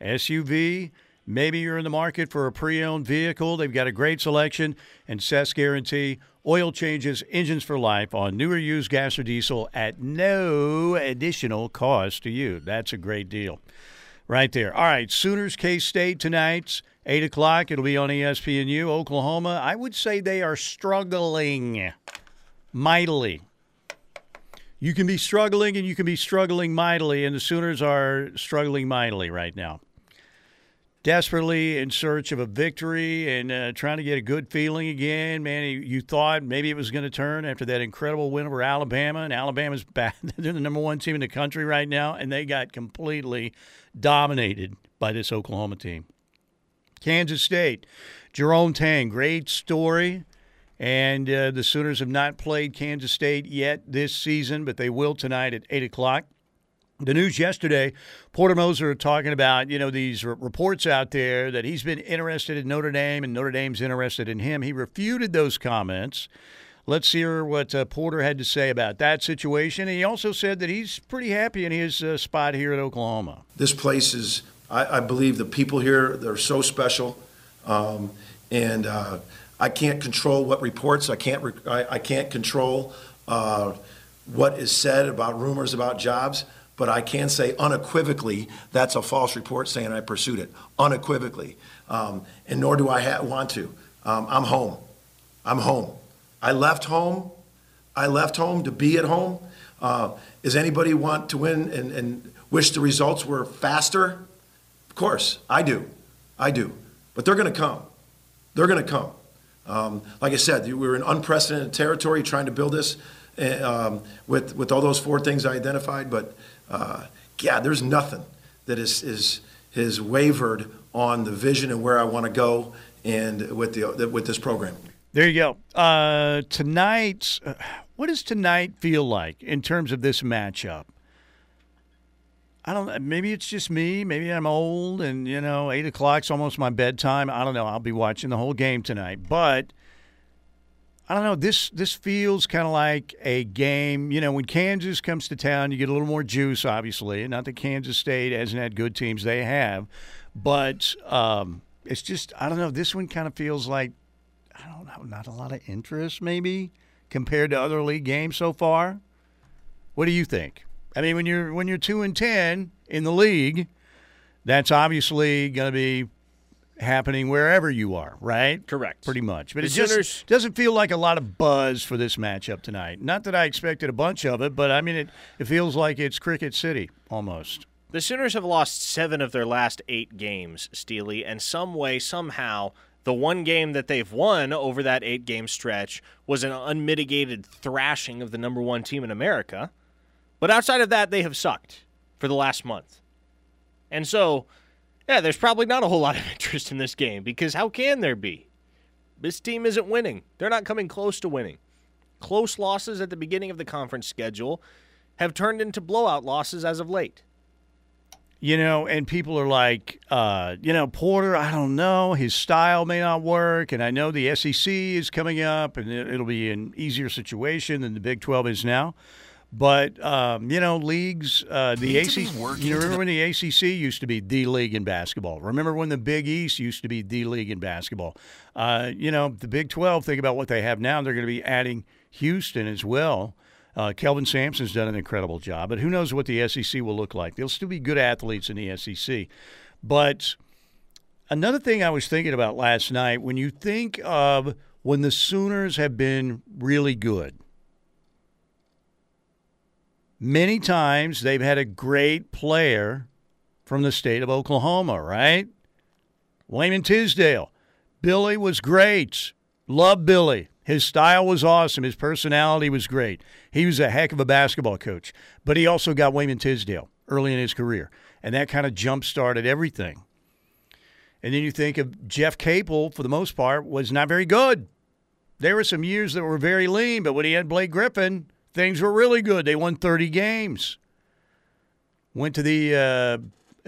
SUV. Maybe you're in the market for a pre owned vehicle. They've got a great selection and Seth's guarantee. Oil changes, engines for life on newer used gas or diesel at no additional cost to you. That's a great deal right there. All right, Sooners K State tonight, 8 o'clock. It'll be on ESPNU. Oklahoma, I would say they are struggling mightily. You can be struggling and you can be struggling mightily, and the Sooners are struggling mightily right now. Desperately in search of a victory and uh, trying to get a good feeling again. Man, you thought maybe it was going to turn after that incredible win over Alabama, and Alabama's back. They're the number one team in the country right now, and they got completely dominated by this Oklahoma team. Kansas State, Jerome Tang, great story. And uh, the Sooners have not played Kansas State yet this season, but they will tonight at 8 o'clock. The news yesterday, Porter Moser talking about, you know, these r- reports out there that he's been interested in Notre Dame and Notre Dame's interested in him. He refuted those comments. Let's hear what uh, Porter had to say about that situation. And he also said that he's pretty happy in his uh, spot here at Oklahoma. This place is, I, I believe the people here, they're so special. Um, and uh, I can't control what reports, I can't, re- I, I can't control uh, what is said about rumors about jobs, but I can say unequivocally that's a false report saying I pursued it. Unequivocally. Um, and nor do I ha- want to. Um, I'm home. I'm home. I left home. I left home to be at home. Uh, does anybody want to win and, and wish the results were faster? Of course, I do. I do. But they're going to come. They're going to come. Um, like I said, we were in unprecedented territory trying to build this uh, um, with, with all those four things I identified. But uh, yeah, there's nothing that is, is, is wavered on the vision and where I want to go and with, the, with this program. There you go. Uh, tonight, uh, what does tonight feel like in terms of this matchup? I don't. Maybe it's just me. Maybe I'm old and, you know, 8 o'clock's almost my bedtime. I don't know. I'll be watching the whole game tonight. But I don't know. This this feels kind of like a game. You know, when Kansas comes to town, you get a little more juice, obviously. Not that Kansas State hasn't had good teams, they have. But um, it's just, I don't know. This one kind of feels like, I don't know, not a lot of interest, maybe, compared to other league games so far. What do you think? I mean, when you're when you're two and ten in the league, that's obviously going to be happening wherever you are, right? Correct. Pretty much. But The it just Sooners- doesn't feel like a lot of buzz for this matchup tonight. Not that I expected a bunch of it, but I mean, it, it feels like it's Cricket City almost. The Sooners have lost seven of their last eight games, Steely, and some way, somehow, the one game that they've won over that eight game stretch was an unmitigated thrashing of the number one team in America. But outside of that, they have sucked for the last month. And so, yeah, there's probably not a whole lot of interest in this game because how can there be? This team isn't winning. They're not coming close to winning. Close losses at the beginning of the conference schedule have turned into blowout losses as of late. You know, and people are like, uh, you know, Porter, I don't know, his style may not work. And I know the SEC is coming up and it- it'll be an easier situation than the Big 12 is now. But, um, you know, leagues, uh, the Need to be ACC, you remember when the ACC used to be the league in basketball? Remember when the Big East used to be the league in basketball? Uh, you know, the Big 12, think about what they have now. They're going to be adding Houston as well. Uh, Kelvin Sampson's done an incredible job, but who knows what the SEC will look like? They'll still be good athletes in the SEC. But another thing I was thinking about last night when you think of when the Sooners have been really good, many times they've had a great player from the state of Oklahoma, right? Wayman Tisdale. Billy was great. Love Billy. His style was awesome. His personality was great. He was a heck of a basketball coach. But he also got Wayman Tisdale early in his career. And that kind of jump started everything. And then you think of Jeff Capel, for the most part, was not very good. There were some years that were very lean, but when he had Blake Griffin, things were really good. They won 30 games. Went to the uh,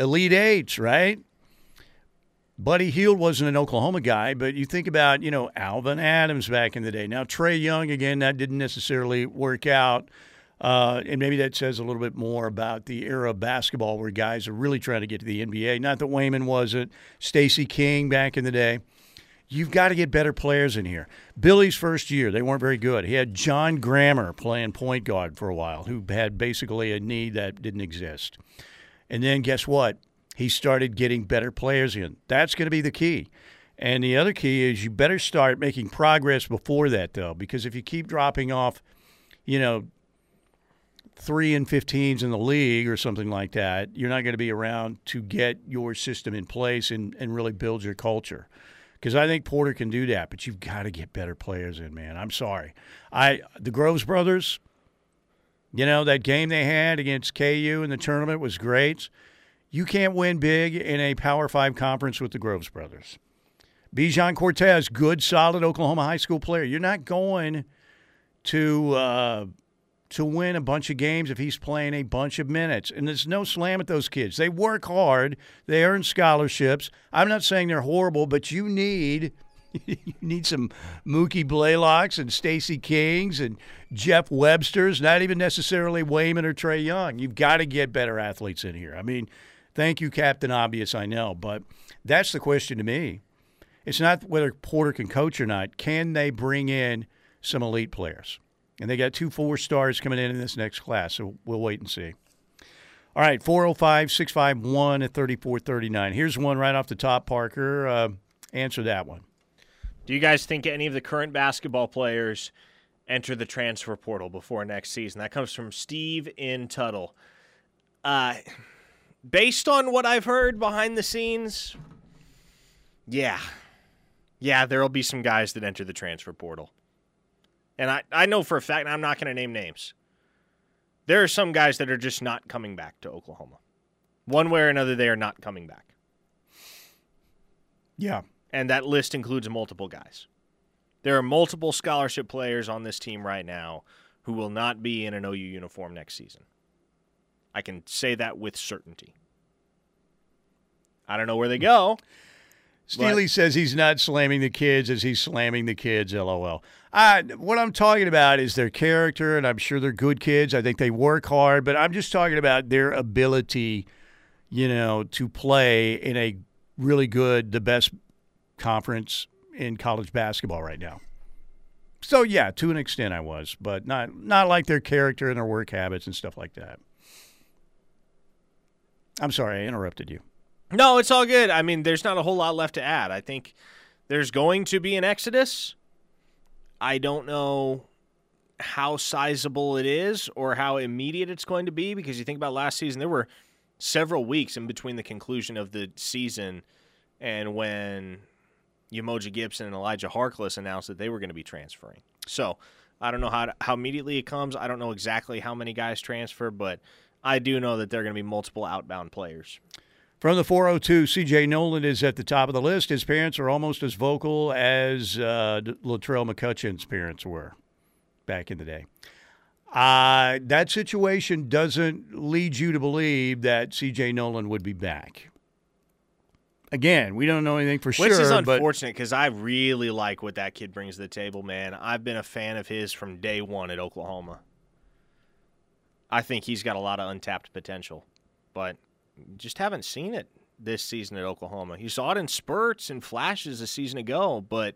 Elite Eights, right? Buddy Heald wasn't an Oklahoma guy, but you think about, you know, Alvan Adams back in the day. Now, Trae Young, again, that didn't necessarily work out. Uh, and maybe that says a little bit more about the era of basketball where guys are really trying to get to the NBA. Not that Wayman wasn't. Stacey King back in the day. You've got to get better players in here. Billy's first year, they weren't very good. He had John Grammer playing point guard for a while, who had basically a need that didn't exist. And then guess what? He started getting better players in. That's going to be the key. And the other key is you better start making progress before that, though, because if you keep dropping off, you know, three and 15s in the league or something like that, you're not going to be around to get your system in place and, and really build your culture. Because I think Porter can do that, but you've got to get better players in, man. I'm sorry. I the Groves brothers, you know, that game they had against KU in the tournament was great. You can't win big in a Power Five conference with the Groves brothers. Bijan Cortes, good, solid Oklahoma high school player. You're not going to uh, to win a bunch of games if he's playing a bunch of minutes. And there's no slam at those kids. They work hard. They earn scholarships. I'm not saying they're horrible, but you need you need some Mookie Blaylocks and Stacey Kings and Jeff Webster's, not even necessarily Wayman or Trae Young. You've got to get better athletes in here. I mean, thank you, Captain Obvious, I know, but that's the question to me. It's not whether Porter can coach or not. Can they bring in some elite players? And they got two four stars coming in in this next class, so we'll wait and see. All right, 405 651 at 3439. Here's one right off the top, Parker. Uh, answer that one. Do you guys think any of the current basketball players enter the transfer portal before next season? That comes from Steve in Tuttle. Uh, based on what I've heard behind the scenes, yeah. Yeah, there'll be some guys that enter the transfer portal. And I, I know for a fact, and I'm not going to name names, there are some guys that are just not coming back to Oklahoma. One way or another, they are not coming back. Yeah. and that list includes multiple guys. There are multiple scholarship players on this team right now who will not be in an OU uniform next season. I can say that with certainty. I don't know where they go. Steely says he's not slamming the kids as he's slamming the kids, lol. I, what I'm talking about is their character, and I'm sure they're good kids. I think they work hard, but I'm just talking about their ability, you know, to play in a really good, the best conference in college basketball right now. So yeah, to an extent I was, but not not like their character and their work habits and stuff like that. I'm sorry, I interrupted you. No, it's all good. I mean, there's not a whole lot left to add. I think there's going to be an exodus. I don't know how sizable it is or how immediate it's going to be because you think about last season, there were several weeks in between the conclusion of the season and when Umoja Gibson and Elijah Harkless announced that they were going to be transferring. So I don't know how to, how immediately it comes. I don't know exactly how many guys transfer, but I do know that there are going to be multiple outbound players. From the 402, CJ Nolan is at the top of the list. His parents are almost as vocal as uh, Latrell McCutcheon's parents were back in the day. Uh, that situation doesn't lead you to believe that CJ Nolan would be back. Again, we don't know anything for Which sure. Which is unfortunate because I really like what that kid brings to the table, man. I've been a fan of his from day one at Oklahoma. I think he's got a lot of untapped potential, but just haven't seen it this season at Oklahoma. You saw it in spurts and flashes a season ago, but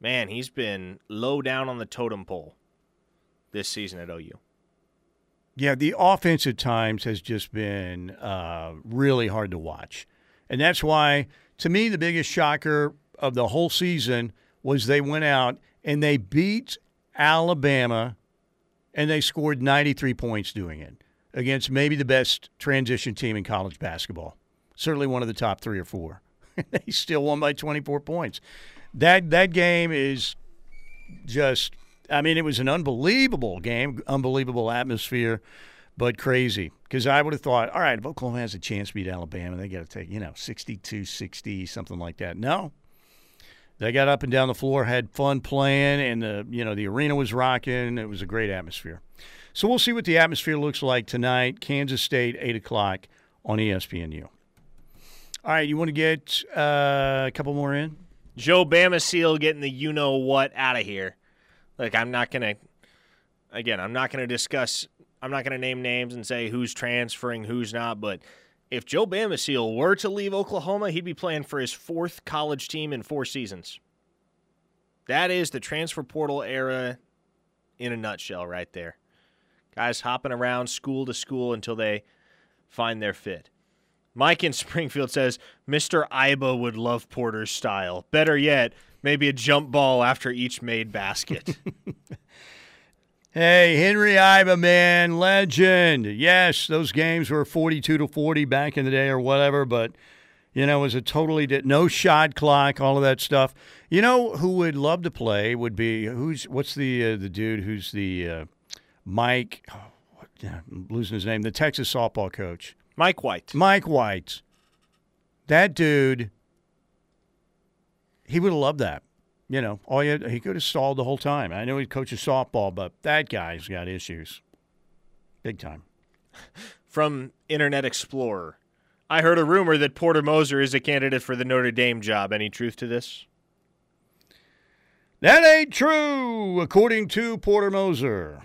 man, he's been low down on the totem pole this season at OU. Yeah, the offense at times has just been uh, really hard to watch. And that's why, to me, the biggest shocker of the whole season was they went out and they beat Alabama and they scored 93 points doing it against maybe the best transition team in college basketball. Certainly one of the top three or four. they still won by 24 points. That that game is just I mean, it was an unbelievable game, unbelievable atmosphere, but crazy. Because I would have thought, all right, if Oklahoma has a chance to beat Alabama, they got to take, you know, 62 60, something like that. No. They got up and down the floor, had fun playing, and the you know the arena was rocking. It was a great atmosphere. So we'll see what the atmosphere looks like tonight. Kansas State, eight o'clock on ESPNU. All right, you want to get uh, a couple more in? Joe Bamisile getting the you know what out of here. Like I'm not gonna again, I'm not gonna discuss I'm not gonna name names and say who's transferring, who's not, but if Joe Bamisile were to leave Oklahoma, he'd be playing for his fourth college team in four seasons. That is the transfer portal era in a nutshell right there. Guys hopping around school to school until they find their fit. Mike in Springfield says Mr. Iba would love Porter's style. Better yet, maybe a jump ball after each made basket. Hey, Henry Iba, man, legend. Yes, those games were 42 to 40 back in the day or whatever, but, you know, it was a totally di- no shot clock, all of that stuff. You know who would love to play would be who's what's the uh, the dude who's the uh, Mike, oh, what, yeah, I'm losing his name, the Texas softball coach. Mike White. Mike White. That dude, he would have loved that. You know, all you he could have stalled the whole time. I know he coaches softball, but that guy's got issues, big time. From Internet Explorer. I heard a rumor that Porter Moser is a candidate for the Notre Dame job. Any truth to this? That ain't true, according to Porter Moser.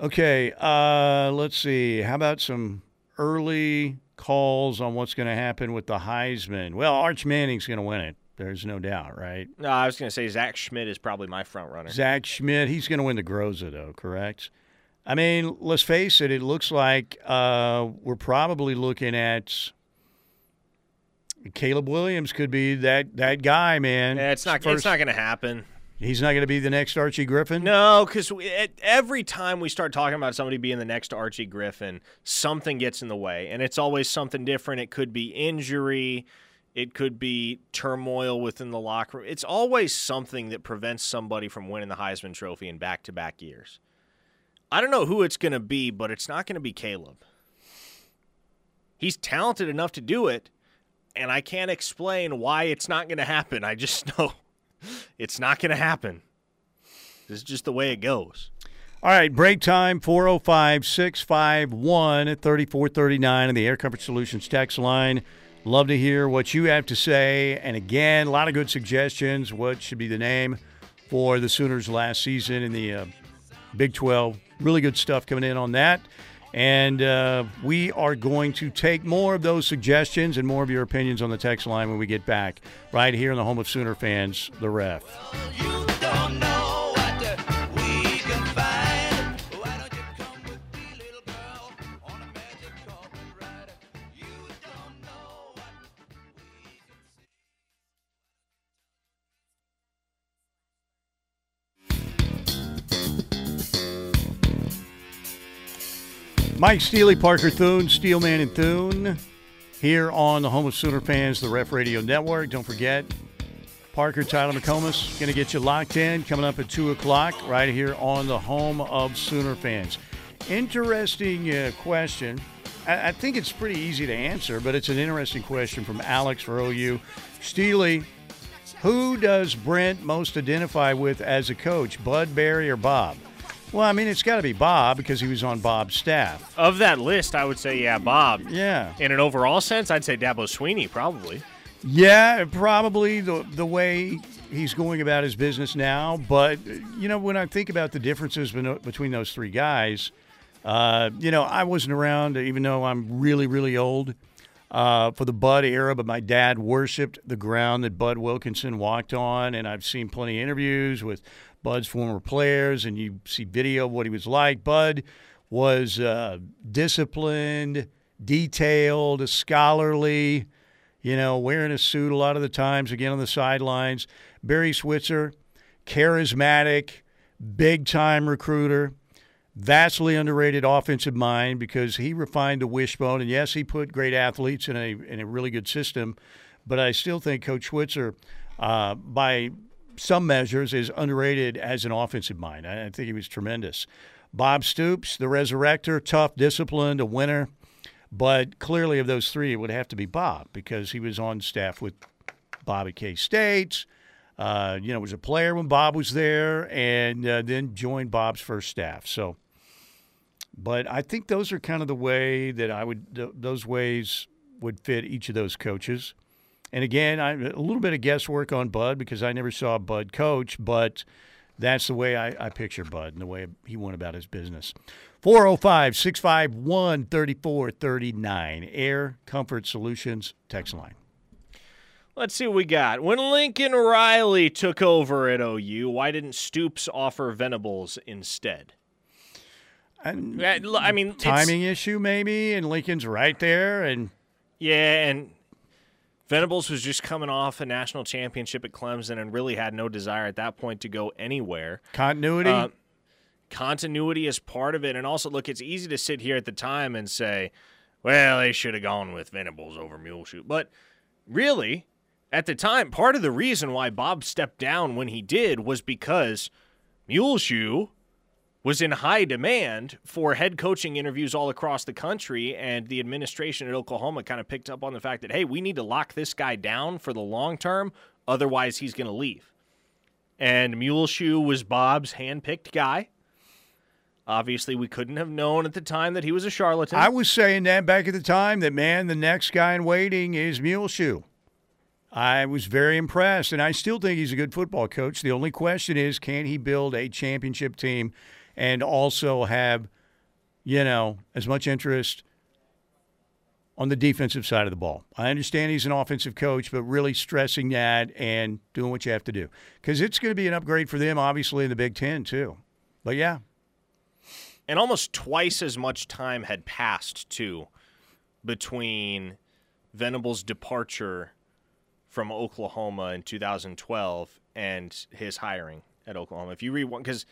Okay, uh, let's see. How about some early calls on what's going to happen with the Heisman? Well, Arch Manning's going to win it. There's no doubt, right? No, I was going to say Zach Schmit is probably my front runner. Zach Schmit, he's going to win the Groza, though, correct? I mean, let's face it, it looks like uh, we're probably looking at Caleb Williams could be that, that guy, man. Yeah, it's not. First- it's not going to happen. He's not going to be the next Archie Griffin? No, because every time we start talking about somebody being the next Archie Griffin, something gets in the way, and it's always something different. It could be injury, it could be turmoil within the locker room. It's always something that prevents somebody from winning the Heisman Trophy in back-to-back years. I don't know who it's going to be, but it's not going to be Caleb. He's talented enough to do it, and I can't explain why it's not going to happen. I just know it's not going to happen. This is just the way it goes. All right, break time 405 651 3439 on the Air Comfort Solutions text line. Love to hear what you have to say. And again, a lot of good suggestions. What should be the name for the Sooners last season in the uh, Big 12? Really good stuff coming in on that. And uh, we are going to take more of those suggestions and more of your opinions on the text line when we get back, right here in the home of Sooner fans, the ref. You Mike Steely, Parker Thune, Steelman and Thune, here on the home of Sooner fans, the Ref Radio Network. Don't forget, Parker Tyler McComas going to get you locked in coming up at 2 o'clock right here on the home of Sooner fans. Interesting uh, question. I, I think it's pretty easy to answer, but it's an interesting question from Alex for OU. Steely, who does Brent most identify with as a coach, Bud, Barry, or Bob? Well, I mean, it's got to be Bob because he was on Bob's staff. Of that list, I would say, yeah, Bob. Yeah. In an overall sense, I'd say Dabo Swinney, probably. Yeah, probably the the way he's going about his business now. But you know, when I think about the differences between those three guys, uh, you know, I wasn't around, even though I'm really, really old uh, for the Bud era. But my dad worshipped the ground that Bud Wilkinson walked on, and I've seen plenty of interviews with Bud's former players, and you see video of what he was like. Bud was uh, disciplined, detailed, scholarly you know, wearing a suit a lot of the times, again on the sidelines. Barry Switzer, charismatic, big time recruiter, vastly underrated offensive mind because he refined the wishbone. And yes, he put great athletes in a, in a really good system, but I still think Coach Switzer, uh, by some measures, is underrated as an offensive mind. I, think he was tremendous. Bob Stoops, the resurrector, tough, disciplined, a winner. But clearly, of those three, it would have to be Bob because he was on staff with Bob at K State. Uh, you know, was a player when Bob was there, and uh, then joined Bob's first staff. So, but I think those are kind of the way that I would; th- those ways would fit each of those coaches. And again, I a little bit of guesswork on Bud because I never saw Bud coach, but that's the way I, I picture Bud and the way he went about his business. 405 651 3439. Air Comfort Solutions text line. Let's see what we got. When Lincoln Riley took over at OU, why didn't Stoops offer Venables instead? And Yeah, l- I mean, timing issue, maybe, and Lincoln's right there. And Yeah, and Venables was just coming off a national championship at Clemson and really had no desire at that point to go anywhere. continuity. Uh, continuity is part of it. And also, look, it's easy to sit here at the time and say, well, they should have gone with Venables over Muleshoe. But really, at the time, part of the reason why Bob stepped down when he did was because Muleshoe was in high demand for head coaching interviews all across the country, and the administration at Oklahoma kind of picked up on the fact that, hey, we need to lock this guy down for the long term, otherwise, he's going to leave. And Muleshoe was Bob's handpicked guy. Obviously, we couldn't have known at the time that he was a charlatan. I was saying that back at the time that, man, the next guy in waiting is Muleshoe. I was very impressed, and I still think he's a good football coach. The only question is, can he build a championship team and also have, you know, as much interest on the defensive side of the ball? I understand he's an offensive coach, but really stressing that and doing what you have to do because it's going to be an upgrade for them, obviously, in the Big Ten, too. But yeah, and almost twice as much time had passed too between Venable's departure from Oklahoma in 2012 and his hiring at Oklahoma. If you read one, because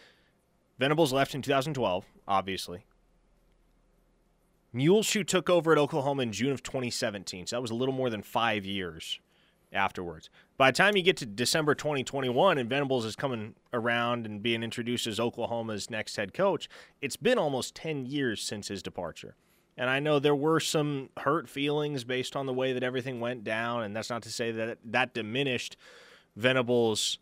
Venables left in 2012, obviously. Muleshoe took over at Oklahoma in June of 2017, so that was a little more than five years afterwards. By the time you get to December 2021 and Venables is coming around and being introduced as Oklahoma's next head coach, it's been almost 10 years since his departure. And I know there were some hurt feelings based on the way that everything went down, and that's not to say that that diminished Venables'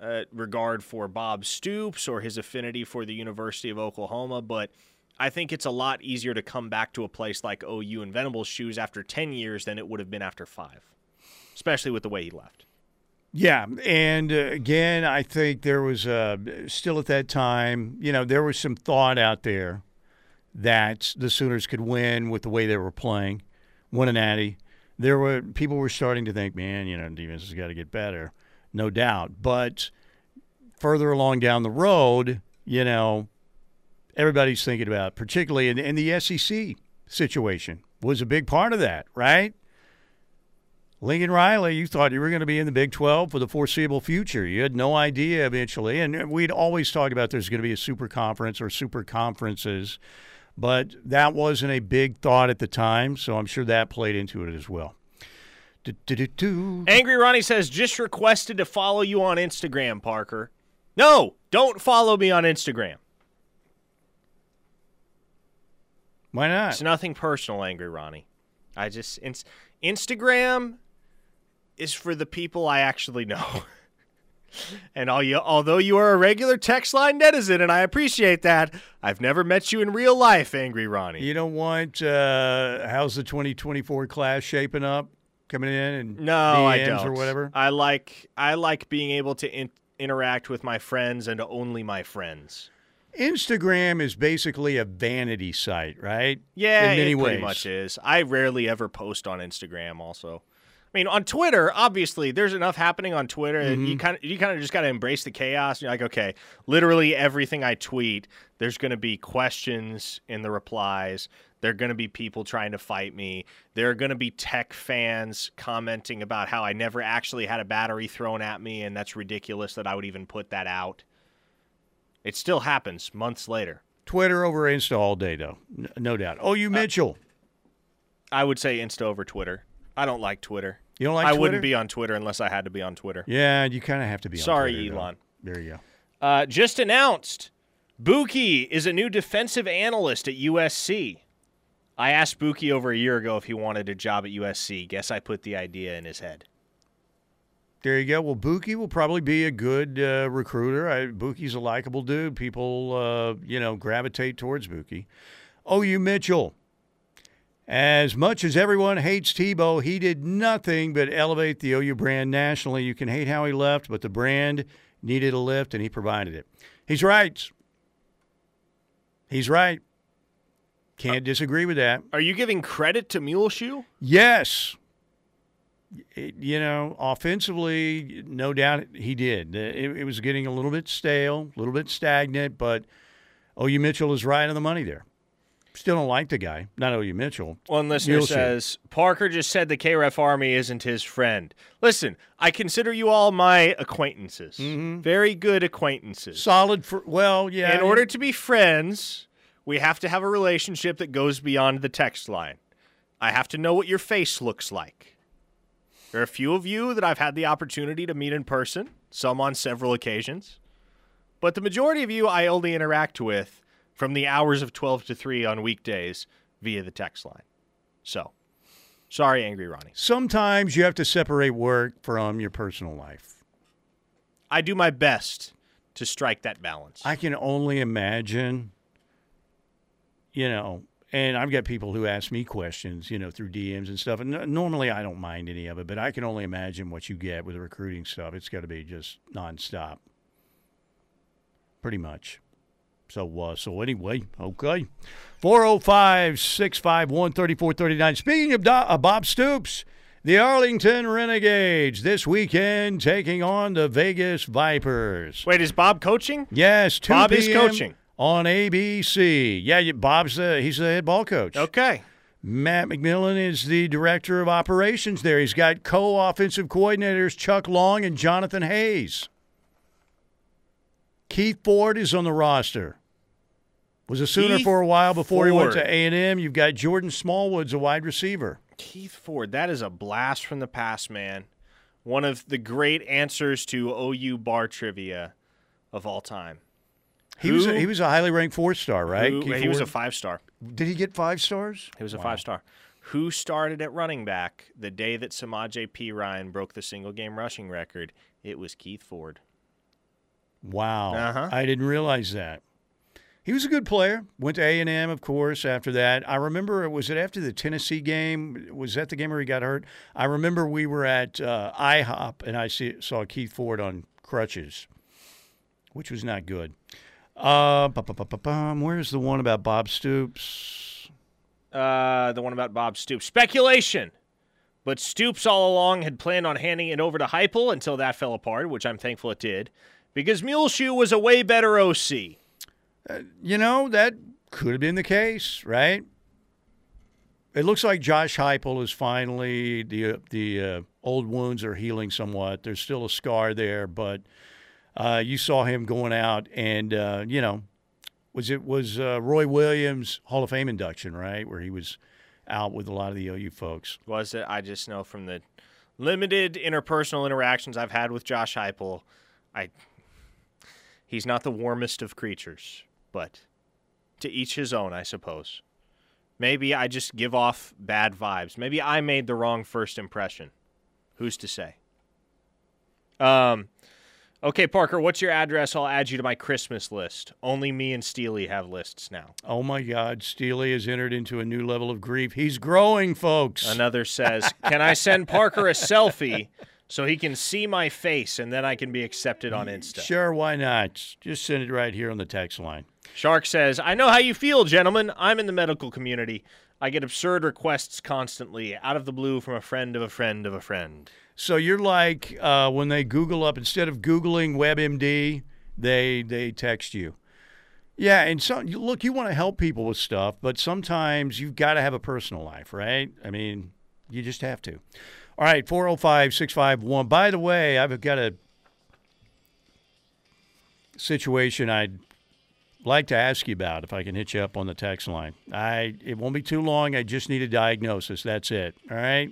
uh, regard for Bob Stoops or his affinity for the University of Oklahoma, but I think it's a lot easier to come back to a place like OU in Venables' shoes after 10 years than it would have been after five, especially with the way he left. Yeah, and uh, again, I think there was uh, still at that time, you know, there was some thought out there that the Sooners could win with the way they were playing, win an natty. There were people were starting to think, man, you know, defense has got to get better, no doubt. But further along down the road, you know, everybody's thinking about, particularly in, in the SEC situation, was a big part of that, right? Lincoln Riley, you thought you were going to be in the Big 12 for the foreseeable future. You had no idea eventually. And we'd always talked about there's going to be a super conference or super conferences. But that wasn't a big thought at the time, so I'm sure that played into it as well. Do-do-do-do. Angry Ronnie says, just requested to follow you on Instagram, Parker. No, don't follow me on Instagram. Why not? It's nothing personal, Angry Ronnie. I just ins- Instagram is for the people I actually know. and all you, although you are a regular text line netizen, and I appreciate that, I've never met you in real life, Angry Ronnie. You don't want uh, how's the 2024 class shaping up coming in and no, I DMs don't. or whatever? I like I like being able to in- interact with my friends and only my friends. Instagram is basically a vanity site, right? Yeah, in many it ways. pretty much is. I rarely ever post on Instagram. Also, I mean, on Twitter, obviously, there's enough happening on Twitter. that Mm-hmm. You kind of you kind of just got to embrace the chaos. You're like, okay, literally everything I tweet, there's going to be questions in the replies. There are going to be people trying to fight me. There are going to be tech fans commenting about how I never actually had a battery thrown at me, and that's ridiculous that I would even put that out. It still happens months later. Twitter over Insta all day, though, no doubt. Oh, Uh, you Mitchell, I would say Insta over Twitter. I don't like Twitter. you don't like I Twitter? wouldn't be on Twitter unless I had to be on Twitter. Yeah, you kind of have to be. on Sorry, Twitter, though. Elon. There you go. Uh, just announced, Buki is a new defensive analyst at USC. I asked Buki over a year ago if he wanted a job at USC. Guess I put the idea in his head. There you go. Well, Buki will probably be a good uh, recruiter. I, Buki's a likable dude. People, uh, you know, gravitate towards Buki. OU Mitchell. As much as everyone hates Tebow, he did nothing but elevate the OU brand nationally. You can hate how he left, but the brand needed a lift, and he provided it. He's right. He's right. Can't disagree with that. Are you giving credit to Muleshoe? Yes. It- you know, offensively, no doubt he did. Uh, it, it was getting a little bit stale, a little bit stagnant, but OU Mitchell is right on the money there. Still don't like the guy, not OU Mitchell. One listener Muleshoe. says Parker just said the KREF Army isn't his friend. Listen, I consider you all my acquaintances, mm-hmm. very good acquaintances. Solid for, well, yeah. in order to be friends, we have to have a relationship that goes beyond the text line. I have to know what your face looks like. There are a few of you that I've had the opportunity to meet in person, some on several occasions. But the majority of you I only interact with from the hours of 12 to 3 on weekdays via the text line. So, sorry, Angry Ronnie. Sometimes you have to separate work from your personal life. I do my best to strike that balance. I can only imagine, you know, and I've got people who ask me questions, you know, through DMs and stuff. And normally I don't mind any of it, but I can only imagine what you get with the recruiting stuff. It's got to be just nonstop, pretty much. So, uh, so anyway, okay. 405 651 3439. Speaking of Do- uh, Bob Stoops, the Arlington Renegades this weekend taking on the Vegas Vipers. Wait, is Bob coaching? Yes, 2 Bob is coaching. on ABC. Yeah, Bob's the, he's the head ball coach. Okay. Matt McMillan is the director of operations there. He's got co-offensive coordinators Chuck Long and Jonathan Hayes. Keith Ford is on the roster. Was a Sooner Keith for a while before he went to A&M. You've got Jordan Smallwoods, a wide receiver. Keith Ford, that is a blast from the past, man. One of the great answers to OU bar trivia of all time. He was a, he was a highly ranked four star, right? Who- he was a five star. Did he get five stars? He was a Wow. five star. Who started at running back the day that Samaj P. Ryan broke the single game rushing record? It was Keith Ford. Wow, Uh-huh. I didn't realize that. He was a good player. Went to A and M, of course. After that, I remember it was it after the Tennessee game? Was that the game where he got hurt? I remember we were at uh, IHOP and I see, saw Keith Ford on crutches, which was not good. Uh, where's the one about Bob Stoops? Uh, the one about Bob Stoops. Speculation. But Stoops all along had planned on handing it over to Heupel until that fell apart, which I'm thankful it did, because Muleshoe was a way better OC. You know that could have been the case, right? It looks like Josh Heupel is finally the the uh, old wounds are healing somewhat. There's still a scar there, but uh, you saw him going out and uh, you know was it was uh, Roy Williams Hall of Fame induction, right? Where he was out with a lot of the OU folks. Was it? I just know from the limited interpersonal interactions I've had with Josh Heupel, I he's not the warmest of creatures, but to each his own, I suppose. Maybe I just give off bad vibes. Maybe I made the wrong first impression. Who's to say? Um, okay, Parker, what's your address? I'll add you to my Christmas list. Only me and Steely have lists now. Oh my God, Steely has entered into a new level of grief. He's growing, folks. Another says, Can I send Parker a selfie so he can see my face and then I can be accepted on Insta? Sure, why not? Just send it right here on the text line. Shark says, I know how you feel, gentlemen. I'm in the medical community. I get absurd requests constantly, out of the blue from a friend of a friend of a friend. So you're like uh, when they Google up instead of googling WebMD, they they text you. Yeah, and so look, you want to help people with stuff, but sometimes you've got to have a personal life, right? I mean, you just have to. All right, 405 651. By the way, I've got a situation I'd like to ask you about if I can hit you up on the text line. I it won't be too long. I just need a diagnosis. That's it. All right.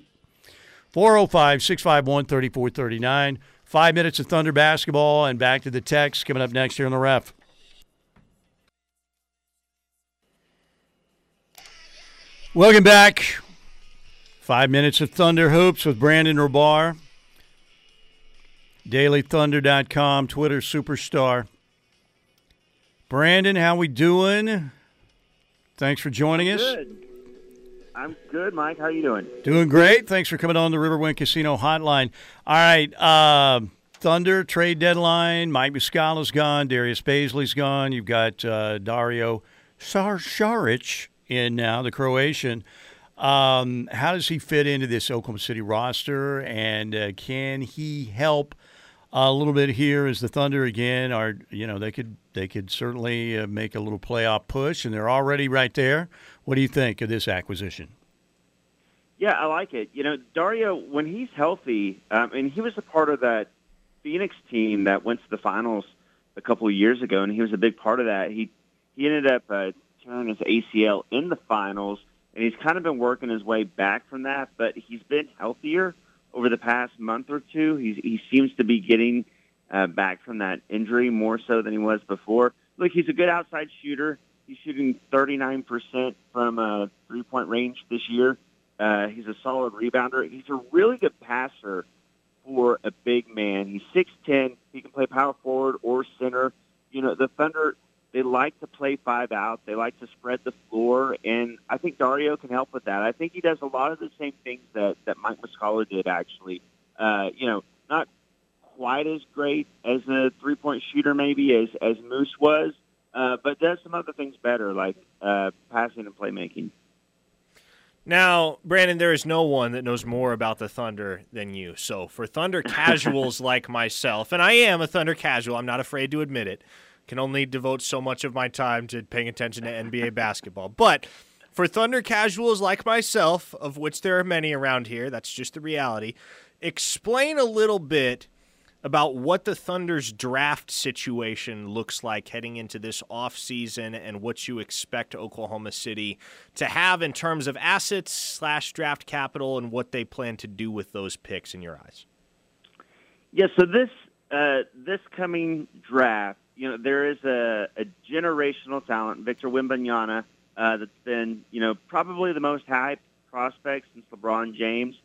405 651 3439. Five minutes of Thunder basketball and back to the text coming up next here on the ref. Welcome back. Five minutes of Thunder Hoops with Brandon Rahbar. DailyThunder.com, Twitter superstar. Brandon, how we doing? Thanks for joining us. Good. I'm good, Mike. How are you doing? Doing great. Thanks for coming on the Riverwind Casino Hotline. All right, uh, Thunder trade deadline. Mike Muscala's gone. Darius Bazley's gone. You've got uh, Dario Sar- Saric in now, the Croatian. Um, how does he fit into this Oklahoma City roster, and uh, can he help a little bit here as the Thunder again are? You know, they could they could certainly uh, make a little playoff push, and they're already right there. What do you think of this acquisition? Yeah, I like it. You know, Dario, when he's healthy, um, and he was a part of that Phoenix team that went to the finals a couple of years ago, and he was a big part of that. He he ended up uh, tearing his ACL in the finals, and he's kind of been working his way back from that. But he's been healthier over the past month or two. He's, he seems to be getting uh, back from that injury more so than he was before. Look, he's a good outside shooter. He's shooting 39% from uh, three-point range this year. Uh, he's a solid rebounder. He's a really good passer for a big man. He's 6'10". He can play power forward or center. You know, the Thunder, they like to play five out. They like to spread the floor, and I think Dario can help with that. I think he does a lot of the same things that, that Mike Muscala did, actually. Uh, you know, not quite as great as a three-point shooter maybe as, as Moose was, uh, but does some other things better, like uh, passing and playmaking. Now, Brandon, there is no one that knows more about the Thunder than you. So, for Thunder casuals like myself, and I am a Thunder casual, I'm not afraid to admit it, can only devote so much of my time to paying attention to NBA basketball. But for Thunder casuals like myself, of which there are many around here, that's just the reality, explain a little bit about what the Thunder's draft situation looks like heading into this offseason and what you expect Oklahoma City to have in terms of assets slash draft capital and what they plan to do with those picks in your eyes. Yeah, so this uh, this coming draft, you know, there is a, a generational talent, Victor Wembanyama, uh, that's been, you know, probably the most hyped prospect since LeBron James.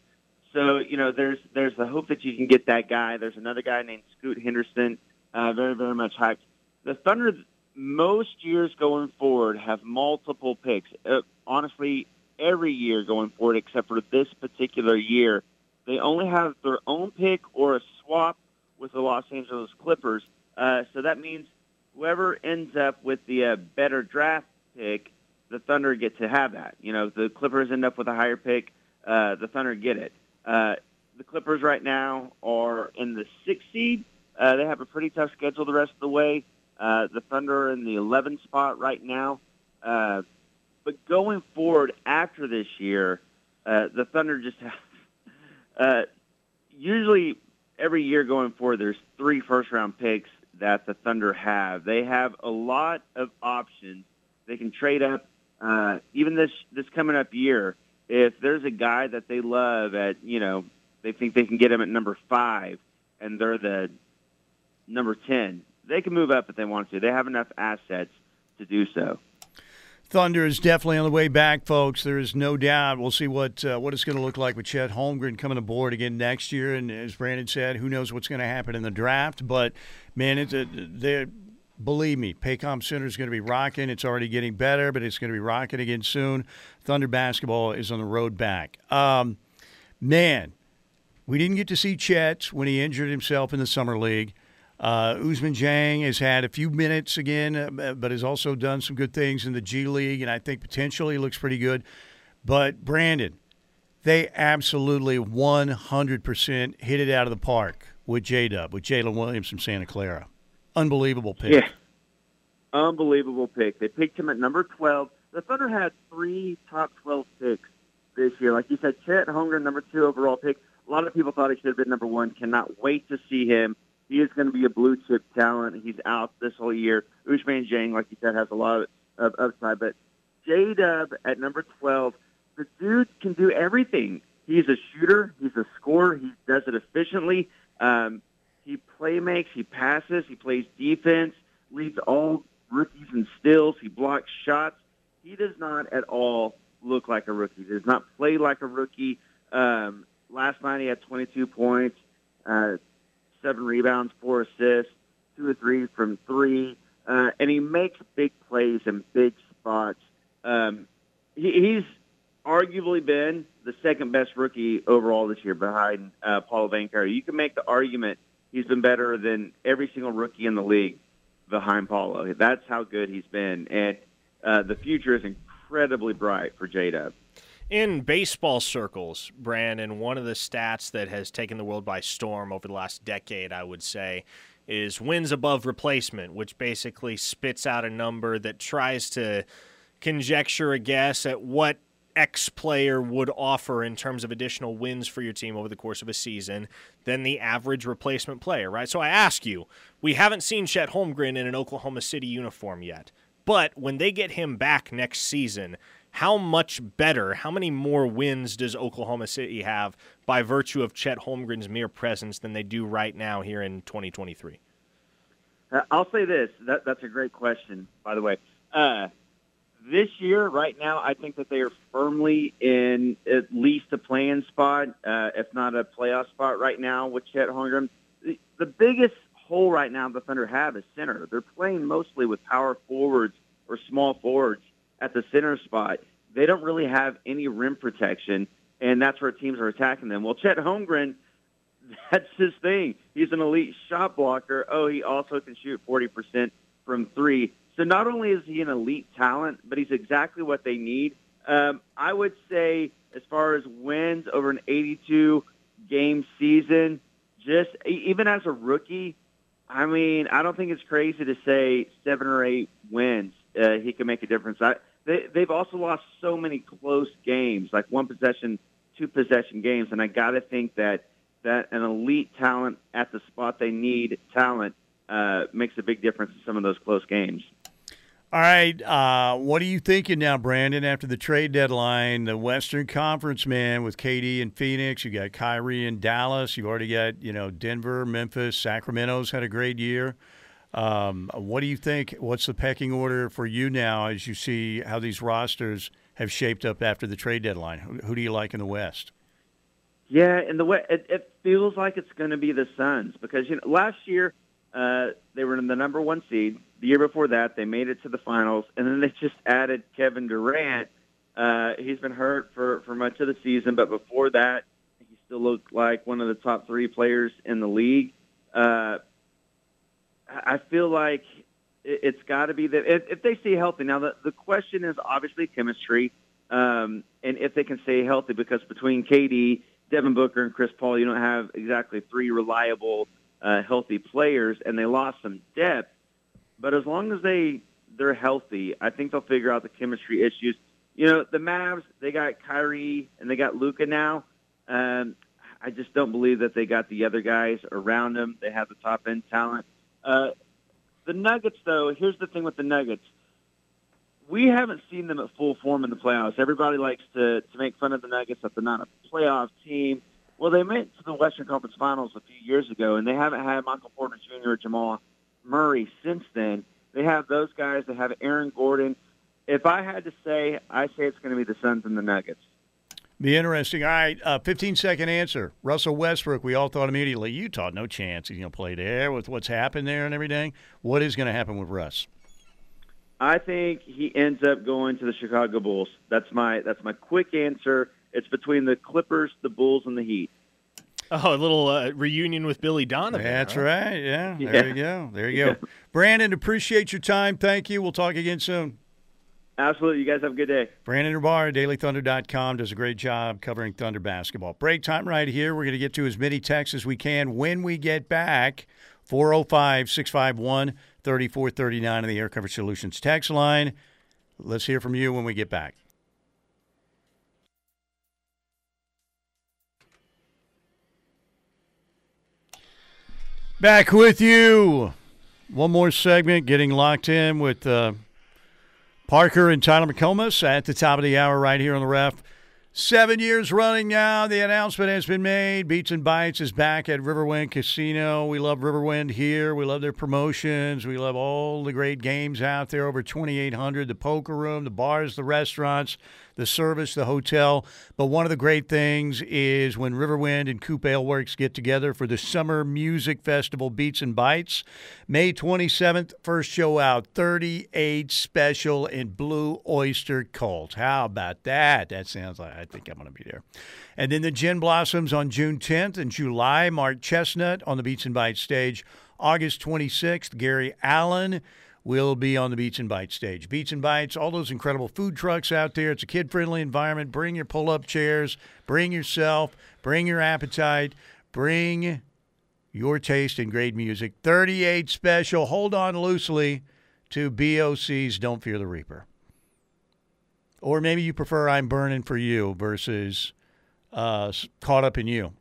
So, you know, there's there's the hope that you can get that guy. There's another guy named Scoot Henderson, uh, very, very much hyped. The Thunder, most years going forward, have multiple picks. Uh, honestly, every year going forward, except for this particular year, they only have their own pick or a swap with the Los Angeles Clippers. Uh, so that means whoever ends up with the uh, better draft pick, the Thunder get to have that. You know, if the Clippers end up with a higher pick, uh, the Thunder get it. Uh, the Clippers right now are in the sixth seed. Uh, they have a pretty tough schedule the rest of the way. Uh, the Thunder are in the 11th spot right now. Uh, but going forward after this year, uh, the Thunder just have uh, usually every year going forward, there's three first round picks that the Thunder have. They have a lot of options. They can trade up uh, even this this coming up year. If there's a guy that they love at you know they think they can get him at number five, and they're the number ten, they can move up if they want to. They have enough assets to do so. Thunder is definitely on the way back, folks. There is no doubt. We'll see what uh, what it's going to look like with Chet Holmgren coming aboard again next year. And as Brandon said, who knows what's going to happen in the draft? But man, it's a, they're believe me, Paycom Center is going to be rocking. It's already getting better, but it's going to be rocking again soon. Thunder basketball is on the road back. Um, man, we didn't get to see Chet when he injured himself in the summer league. Uh, Ousmane Dieng has had a few minutes again, uh, but has also done some good things in the G League, and I think potentially he looks pretty good. But Brandon, they absolutely 100% hit it out of the park with J Dub, with Jalen Williams from Santa Clara. Unbelievable pick. Yeah. Unbelievable pick. They picked him at number 12. The Thunder had three top 12 picks this year. Like you said, Chet Holmgren, number two overall pick. A lot of people thought he should have been number one. Cannot wait to see him. He is going to be a blue chip talent. He's out this whole year. Ousmane Dieng, like you said, has a lot of upside. But J Dub at number 12, the dude can do everything. He's a shooter. He's a scorer. He does it efficiently. Um, he play makes. He passes. He plays defense. Leads all rookies in steals. He blocks shots. He does not at all look like a rookie. Does not play like a rookie. Um, last night he had 22 points, uh, seven rebounds, four assists, two or three from three, uh, and he makes big plays in big spots. Um, he, he's arguably been the second best rookie overall this year behind uh, Paolo Banchero. You can make the argument he's been better than every single rookie in the league behind Paolo. That's how good he's been, and uh, the future is incredibly bright for J Dub. In baseball circles, Brandon, one of the stats that has taken the world by storm over the last decade, I would say, is wins above replacement, which basically spits out a number that tries to conjecture a guess at what X player would offer in terms of additional wins for your team over the course of a season than the average replacement player, right? So I ask you, we haven't seen Chet Holmgren in an Oklahoma City uniform yet, but when they get him back next season, how much better, how many more wins does Oklahoma City have by virtue of Chet Holmgren's mere presence than they do right now here in 2023? Uh, I'll say this. That, that's a great question, by the way. Uh, this year, right now, I think that they are firmly in at least a playing spot, uh, if not a playoff spot right now with Chet Holmgren. The, the biggest hole right now the Thunder have is center. They're playing mostly with power forwards or small forwards at the center spot. They don't really have any rim protection, and that's where teams are attacking them. Well, Chet Holmgren, that's his thing. He's an elite shot blocker. Oh, he also can shoot 40% from three. So not only is he an elite talent, but he's exactly what they need. Um, I would say, as far as wins over an 82 game season, just even as a rookie, I mean, I don't think it's crazy to say seven or eight wins. Uh, he can make a difference. I, they, they've also lost so many close games, like one possession, two possession games, and I got to think that that an elite talent at the spot they need talent uh, makes a big difference in some of those close games. All right, uh, what are you thinking now, Brandon? After the trade deadline, the Western Conference, man, with KD and Phoenix, you got Kyrie and Dallas. You've already got you know Denver, Memphis, Sacramento's had a great year. Um, what do you think? What's the pecking order for you now as you see how these rosters have shaped up after the trade deadline? Who, who do you like in the West? Yeah, in the West, it, it feels like it's going to be the Suns because you know last year uh, they were in the number one seed. The year before that, they made it to the finals, and then they just added Kevin Durant. Uh, he's been hurt for for much of the season, but before that, he still looked like one of the top three players in the league. Uh, I feel like it's got to be that if, if they stay healthy. Now, the, the question is obviously chemistry um, and if they can stay healthy because between KD, Devin Booker, and Chris Paul, you don't have exactly three reliable, uh, healthy players, and they lost some depth. But as long as they they're healthy, I think they'll figure out the chemistry issues. You know, the Mavs they got Kyrie and they got Luka now. Um, I just don't believe that they got the other guys around them. They have the top end talent. Uh, The Nuggets, though, here's the thing with the Nuggets. We haven't seen them at full form in the playoffs. Everybody likes to, to make fun of the Nuggets that they're not a playoff team. Well, they went to the Western Conference Finals a few years ago, and they haven't had Michael Porter Jr. or Jamal Murray since then. They have those guys. They have Aaron Gordon. If I had to say, I say it's going to be the Suns and the Nuggets. Be interesting. All right, uh, 15 second answer. Russell Westbrook, we all thought immediately, Utah, no chance he's going to play there with what's happened there and everything. What is going to happen with Russ? I think he ends up going to the Chicago Bulls. That's my that's my quick answer. It's between the Clippers, the Bulls, and the Heat. Oh, a little uh, reunion with Billy Donovan. That's huh? right. Yeah, there Yeah. you go. There you go. Brandon, appreciate your time. Thank you. We'll talk again soon. Absolutely. You guys have a good day. Brandon Rahbar, DailyThunder.com, does a great job covering Thunder basketball. Break time right here. We're going to get to as many texts as we can when we get back. 405 651 3439 on the Air Coverage Solutions text line. Let's hear from you when we get back. Back with you. One more segment, getting locked in with uh, Parker and Tyler McComas at the top of the hour right here on the ref. Seven years running now. The announcement has been made. Beats and Bites is back at Riverwind Casino. We love Riverwind here. We love their promotions. We love all the great games out there. Over 2,800. The poker room, the bars, the restaurants, the service, the hotel. But one of the great things is when Riverwind and Coop Ale Works get together for the Summer Music Festival Beats and Bites. May 27th, first show out. 38 special in Blue Oyster Cult. How about that? That sounds like I think I'm going to be there. And then the Gin Blossoms on June 10th and July. Mark Chesnutt on the Beats and Bites stage. August 26th, Gary Allan will be on the Beats and Bites stage. Beats and Bites, all those incredible food trucks out there. It's a kid friendly environment. Bring your pull up chairs, bring yourself, bring your appetite, bring your taste in great music. 38 special. Hold on loosely to BOC's Don't Fear the Reaper. Or maybe you prefer I'm Burning for You versus uh, Caught Up in You.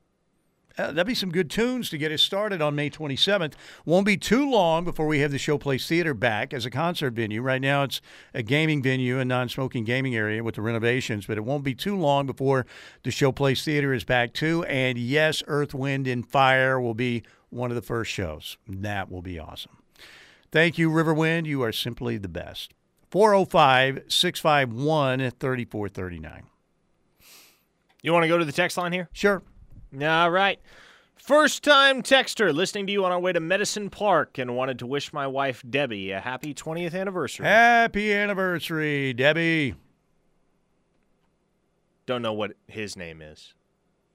Uh, that'd be some good tunes to get us started on May 27th. Won't be too long before we have the Showplace Theater back as a concert venue. Right now, it's a gaming venue, a non smoking gaming area with the renovations, but it won't be too long before the Showplace Theater is back too. And yes, Earth, Wind, and Fire will be one of the first shows. That will be awesome. Thank you, Riverwind. You are simply the best. 405 651 3439. You want to go to the text line here? Sure. All right. First time texter listening to you on our way to Medicine Park and wanted to wish my wife Debbie a happy 20th anniversary. Happy anniversary, Debbie. Don't know what his name is.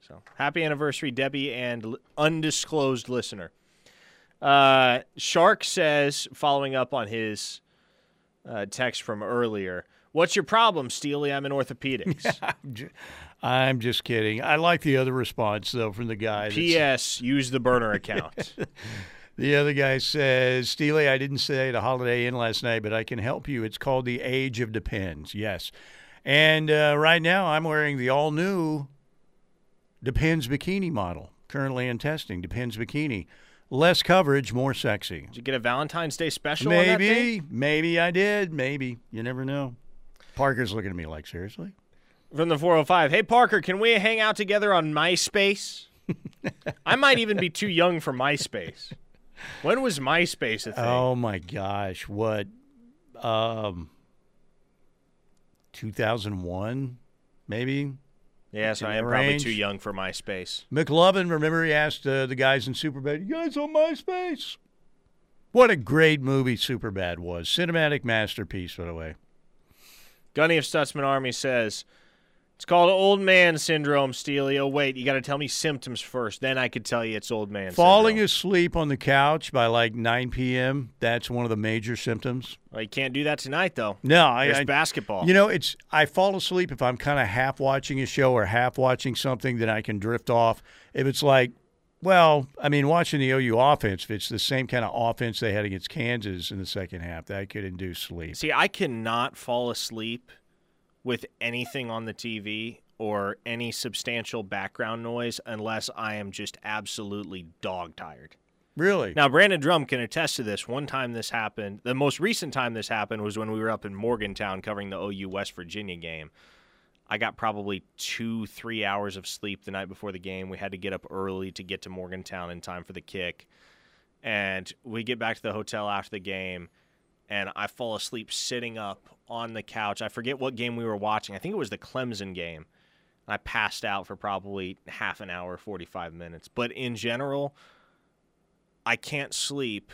So happy anniversary, Debbie, and l- undisclosed listener. Uh, Shark says, following up on his uh, text from earlier, What's your problem, Steely? I'm in orthopedics. I'm just kidding. I like the other response though from the guy. P.S. Use the burner account. The other guy says, Steely, I didn't say the Holiday Inn last night, but I can help you. It's called the Age of Depends. Yes. And uh, right now I'm wearing the all new Depends bikini model, currently in testing. Depends bikini. Less coverage, more sexy. Did you get a Valentine's Day special? on that? Maybe, maybe I did. Maybe. You never know. Parker's looking at me like, seriously? From the 405. Hey, Parker, can we hang out together on MySpace? I might even be too young for MySpace. When was MySpace a thing? Oh my gosh, what um 2001 maybe? yes, I am the probably too young for MySpace. McLovin, remember he asked uh, the guys in Superbad, "You guys on MySpace?" What a great movie Superbad was. Cinematic masterpiece by the way. Gunny of Stutzman Army says, it's called old man syndrome, Steely. Oh, wait, you got to tell me symptoms first. Then I could tell you it's old man Falling syndrome. asleep on the couch by like 9 p.m., that's one of the major symptoms. Well, you can't do that tonight, though. No, I, There's I basketball. You know, it's I fall asleep if I'm kind of half watching a show or half watching something, then I can drift off. If it's like, well, I mean, watching the OU offense, if it's the same kind of offense they had against Kansas in the second half, that could induce sleep. See, I cannot fall asleep with anything on the TV or any substantial background noise unless I am just absolutely dog tired. Really? Now, Brandon Drumm can attest to this. One time this happened, the most recent time this happened was when we were up in Morgantown covering the OU West Virginia game. I got probably two, three hours of sleep the night before the game. We had to get up early to get to Morgantown in time for the kick. And we get back to the hotel after the game, and I fall asleep sitting up on the couch. I forget what game we were watching. I think it was the Clemson game. I passed out for probably half an hour, 45 minutes. But in general, I can't sleep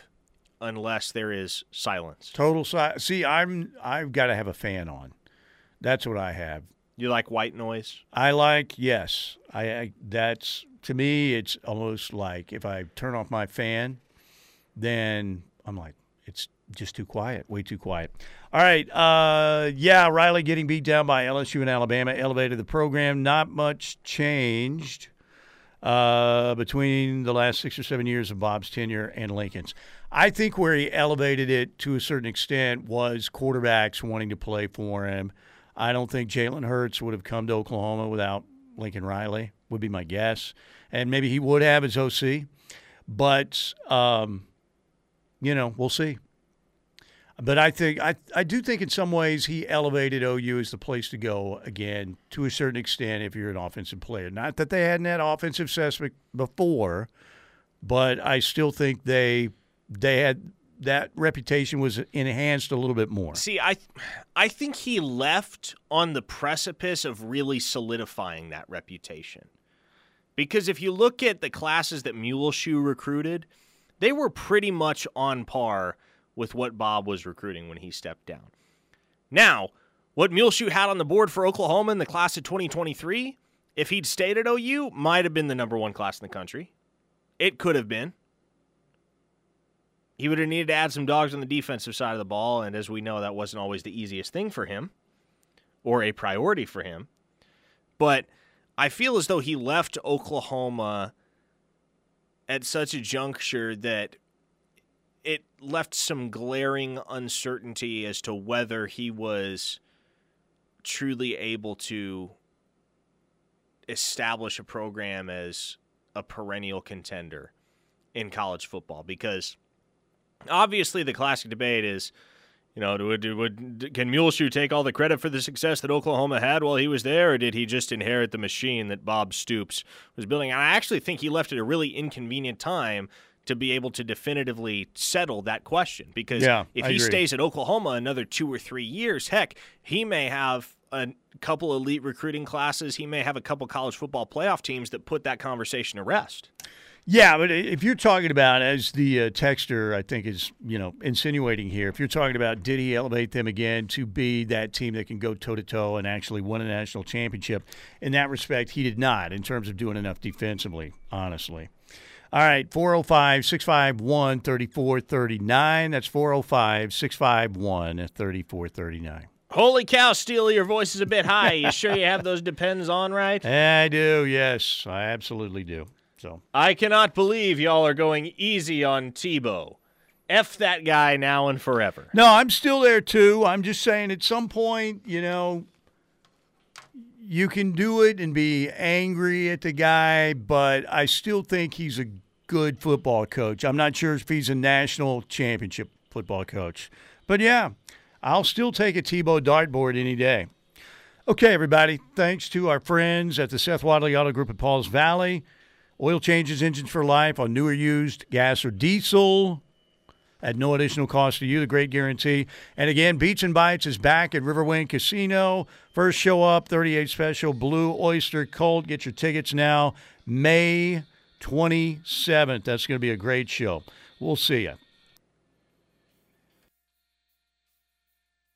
unless there is silence. Total si- See, I'm I've got to have a fan on. That's what I have. You like white noise? I like yes. I, I that's to me it's almost like if I turn off my fan, then I'm like just too quiet, way too quiet. All right, uh, yeah, Riley getting beat down by LSU and Alabama elevated the program. Not much changed uh, between the last six or seven years of Bob's tenure and Lincoln's. I think where he elevated it to a certain extent was quarterbacks wanting to play for him. I don't think Jalen Hurts would have come to Oklahoma without Lincoln Riley, would be my guess. And maybe he would have as OC. But, um, you know, we'll see. But I think I I do think in some ways he elevated OU as the place to go again to a certain extent if you're an offensive player. Not that they hadn't had offensive success before, but I still think they they had that reputation was enhanced a little bit more. See, I I think he left on the precipice of really solidifying that reputation. Because if you look at the classes that Muleshoe recruited, they were pretty much on par with what Bob was recruiting when he stepped down. Now, what Muleshoe had on the board for Oklahoma in the class of 2023, if he'd stayed at OU, might have been the number one class in the country. It could have been. He would have needed to add some dogs on the defensive side of the ball, and as we know, that wasn't always the easiest thing for him or a priority for him. But I feel as though he left Oklahoma at such a juncture that it left some glaring uncertainty as to whether he was truly able to establish a program as a perennial contender in college football because obviously the classic debate is you know would, would, can Muleshoe take all the credit for the success that Oklahoma had while he was there or did he just inherit the machine that Bob Stoops was building? And I actually think he left at a really inconvenient time to be able to definitively settle that question. Because Yeah, if I he agree. stays at Oklahoma another two or three years, heck, he may have a couple elite recruiting classes. He may have a couple college football playoff teams that put that conversation to rest. Yeah, but if you're talking about, as the uh, texter I think is you know insinuating here, if you're talking about did he elevate them again to be that team that can go toe to toe and actually win a national championship, in that respect, he did not in terms of doing enough defensively, honestly. All right, 405 651 3439. That's 405 651 3439. Holy cow, Steely, your voice is a bit high. You sure you have those depends on right? I do, yes, I absolutely do. So, I cannot believe y'all are going easy on Tebow. F that guy now and forever. No, I'm still there too. I'm just saying at some point, you know, you can do it and be angry at the guy, but I still think he's a good football coach. I'm not sure if he's a national championship football coach. But yeah, I'll still take a Tebow dartboard any day. Okay, everybody. Thanks to our friends at the Seth Wadley Auto Group at Pauls Valley. Oil changes engines for life on newer used gas or diesel at no additional cost to you, the great guarantee. And again, Beats and Bites is back at Riverwind Casino. First show up, 38 special, Blue Oyster Cult. Get your tickets now, May 27th. That's going to be a great show. We'll see you.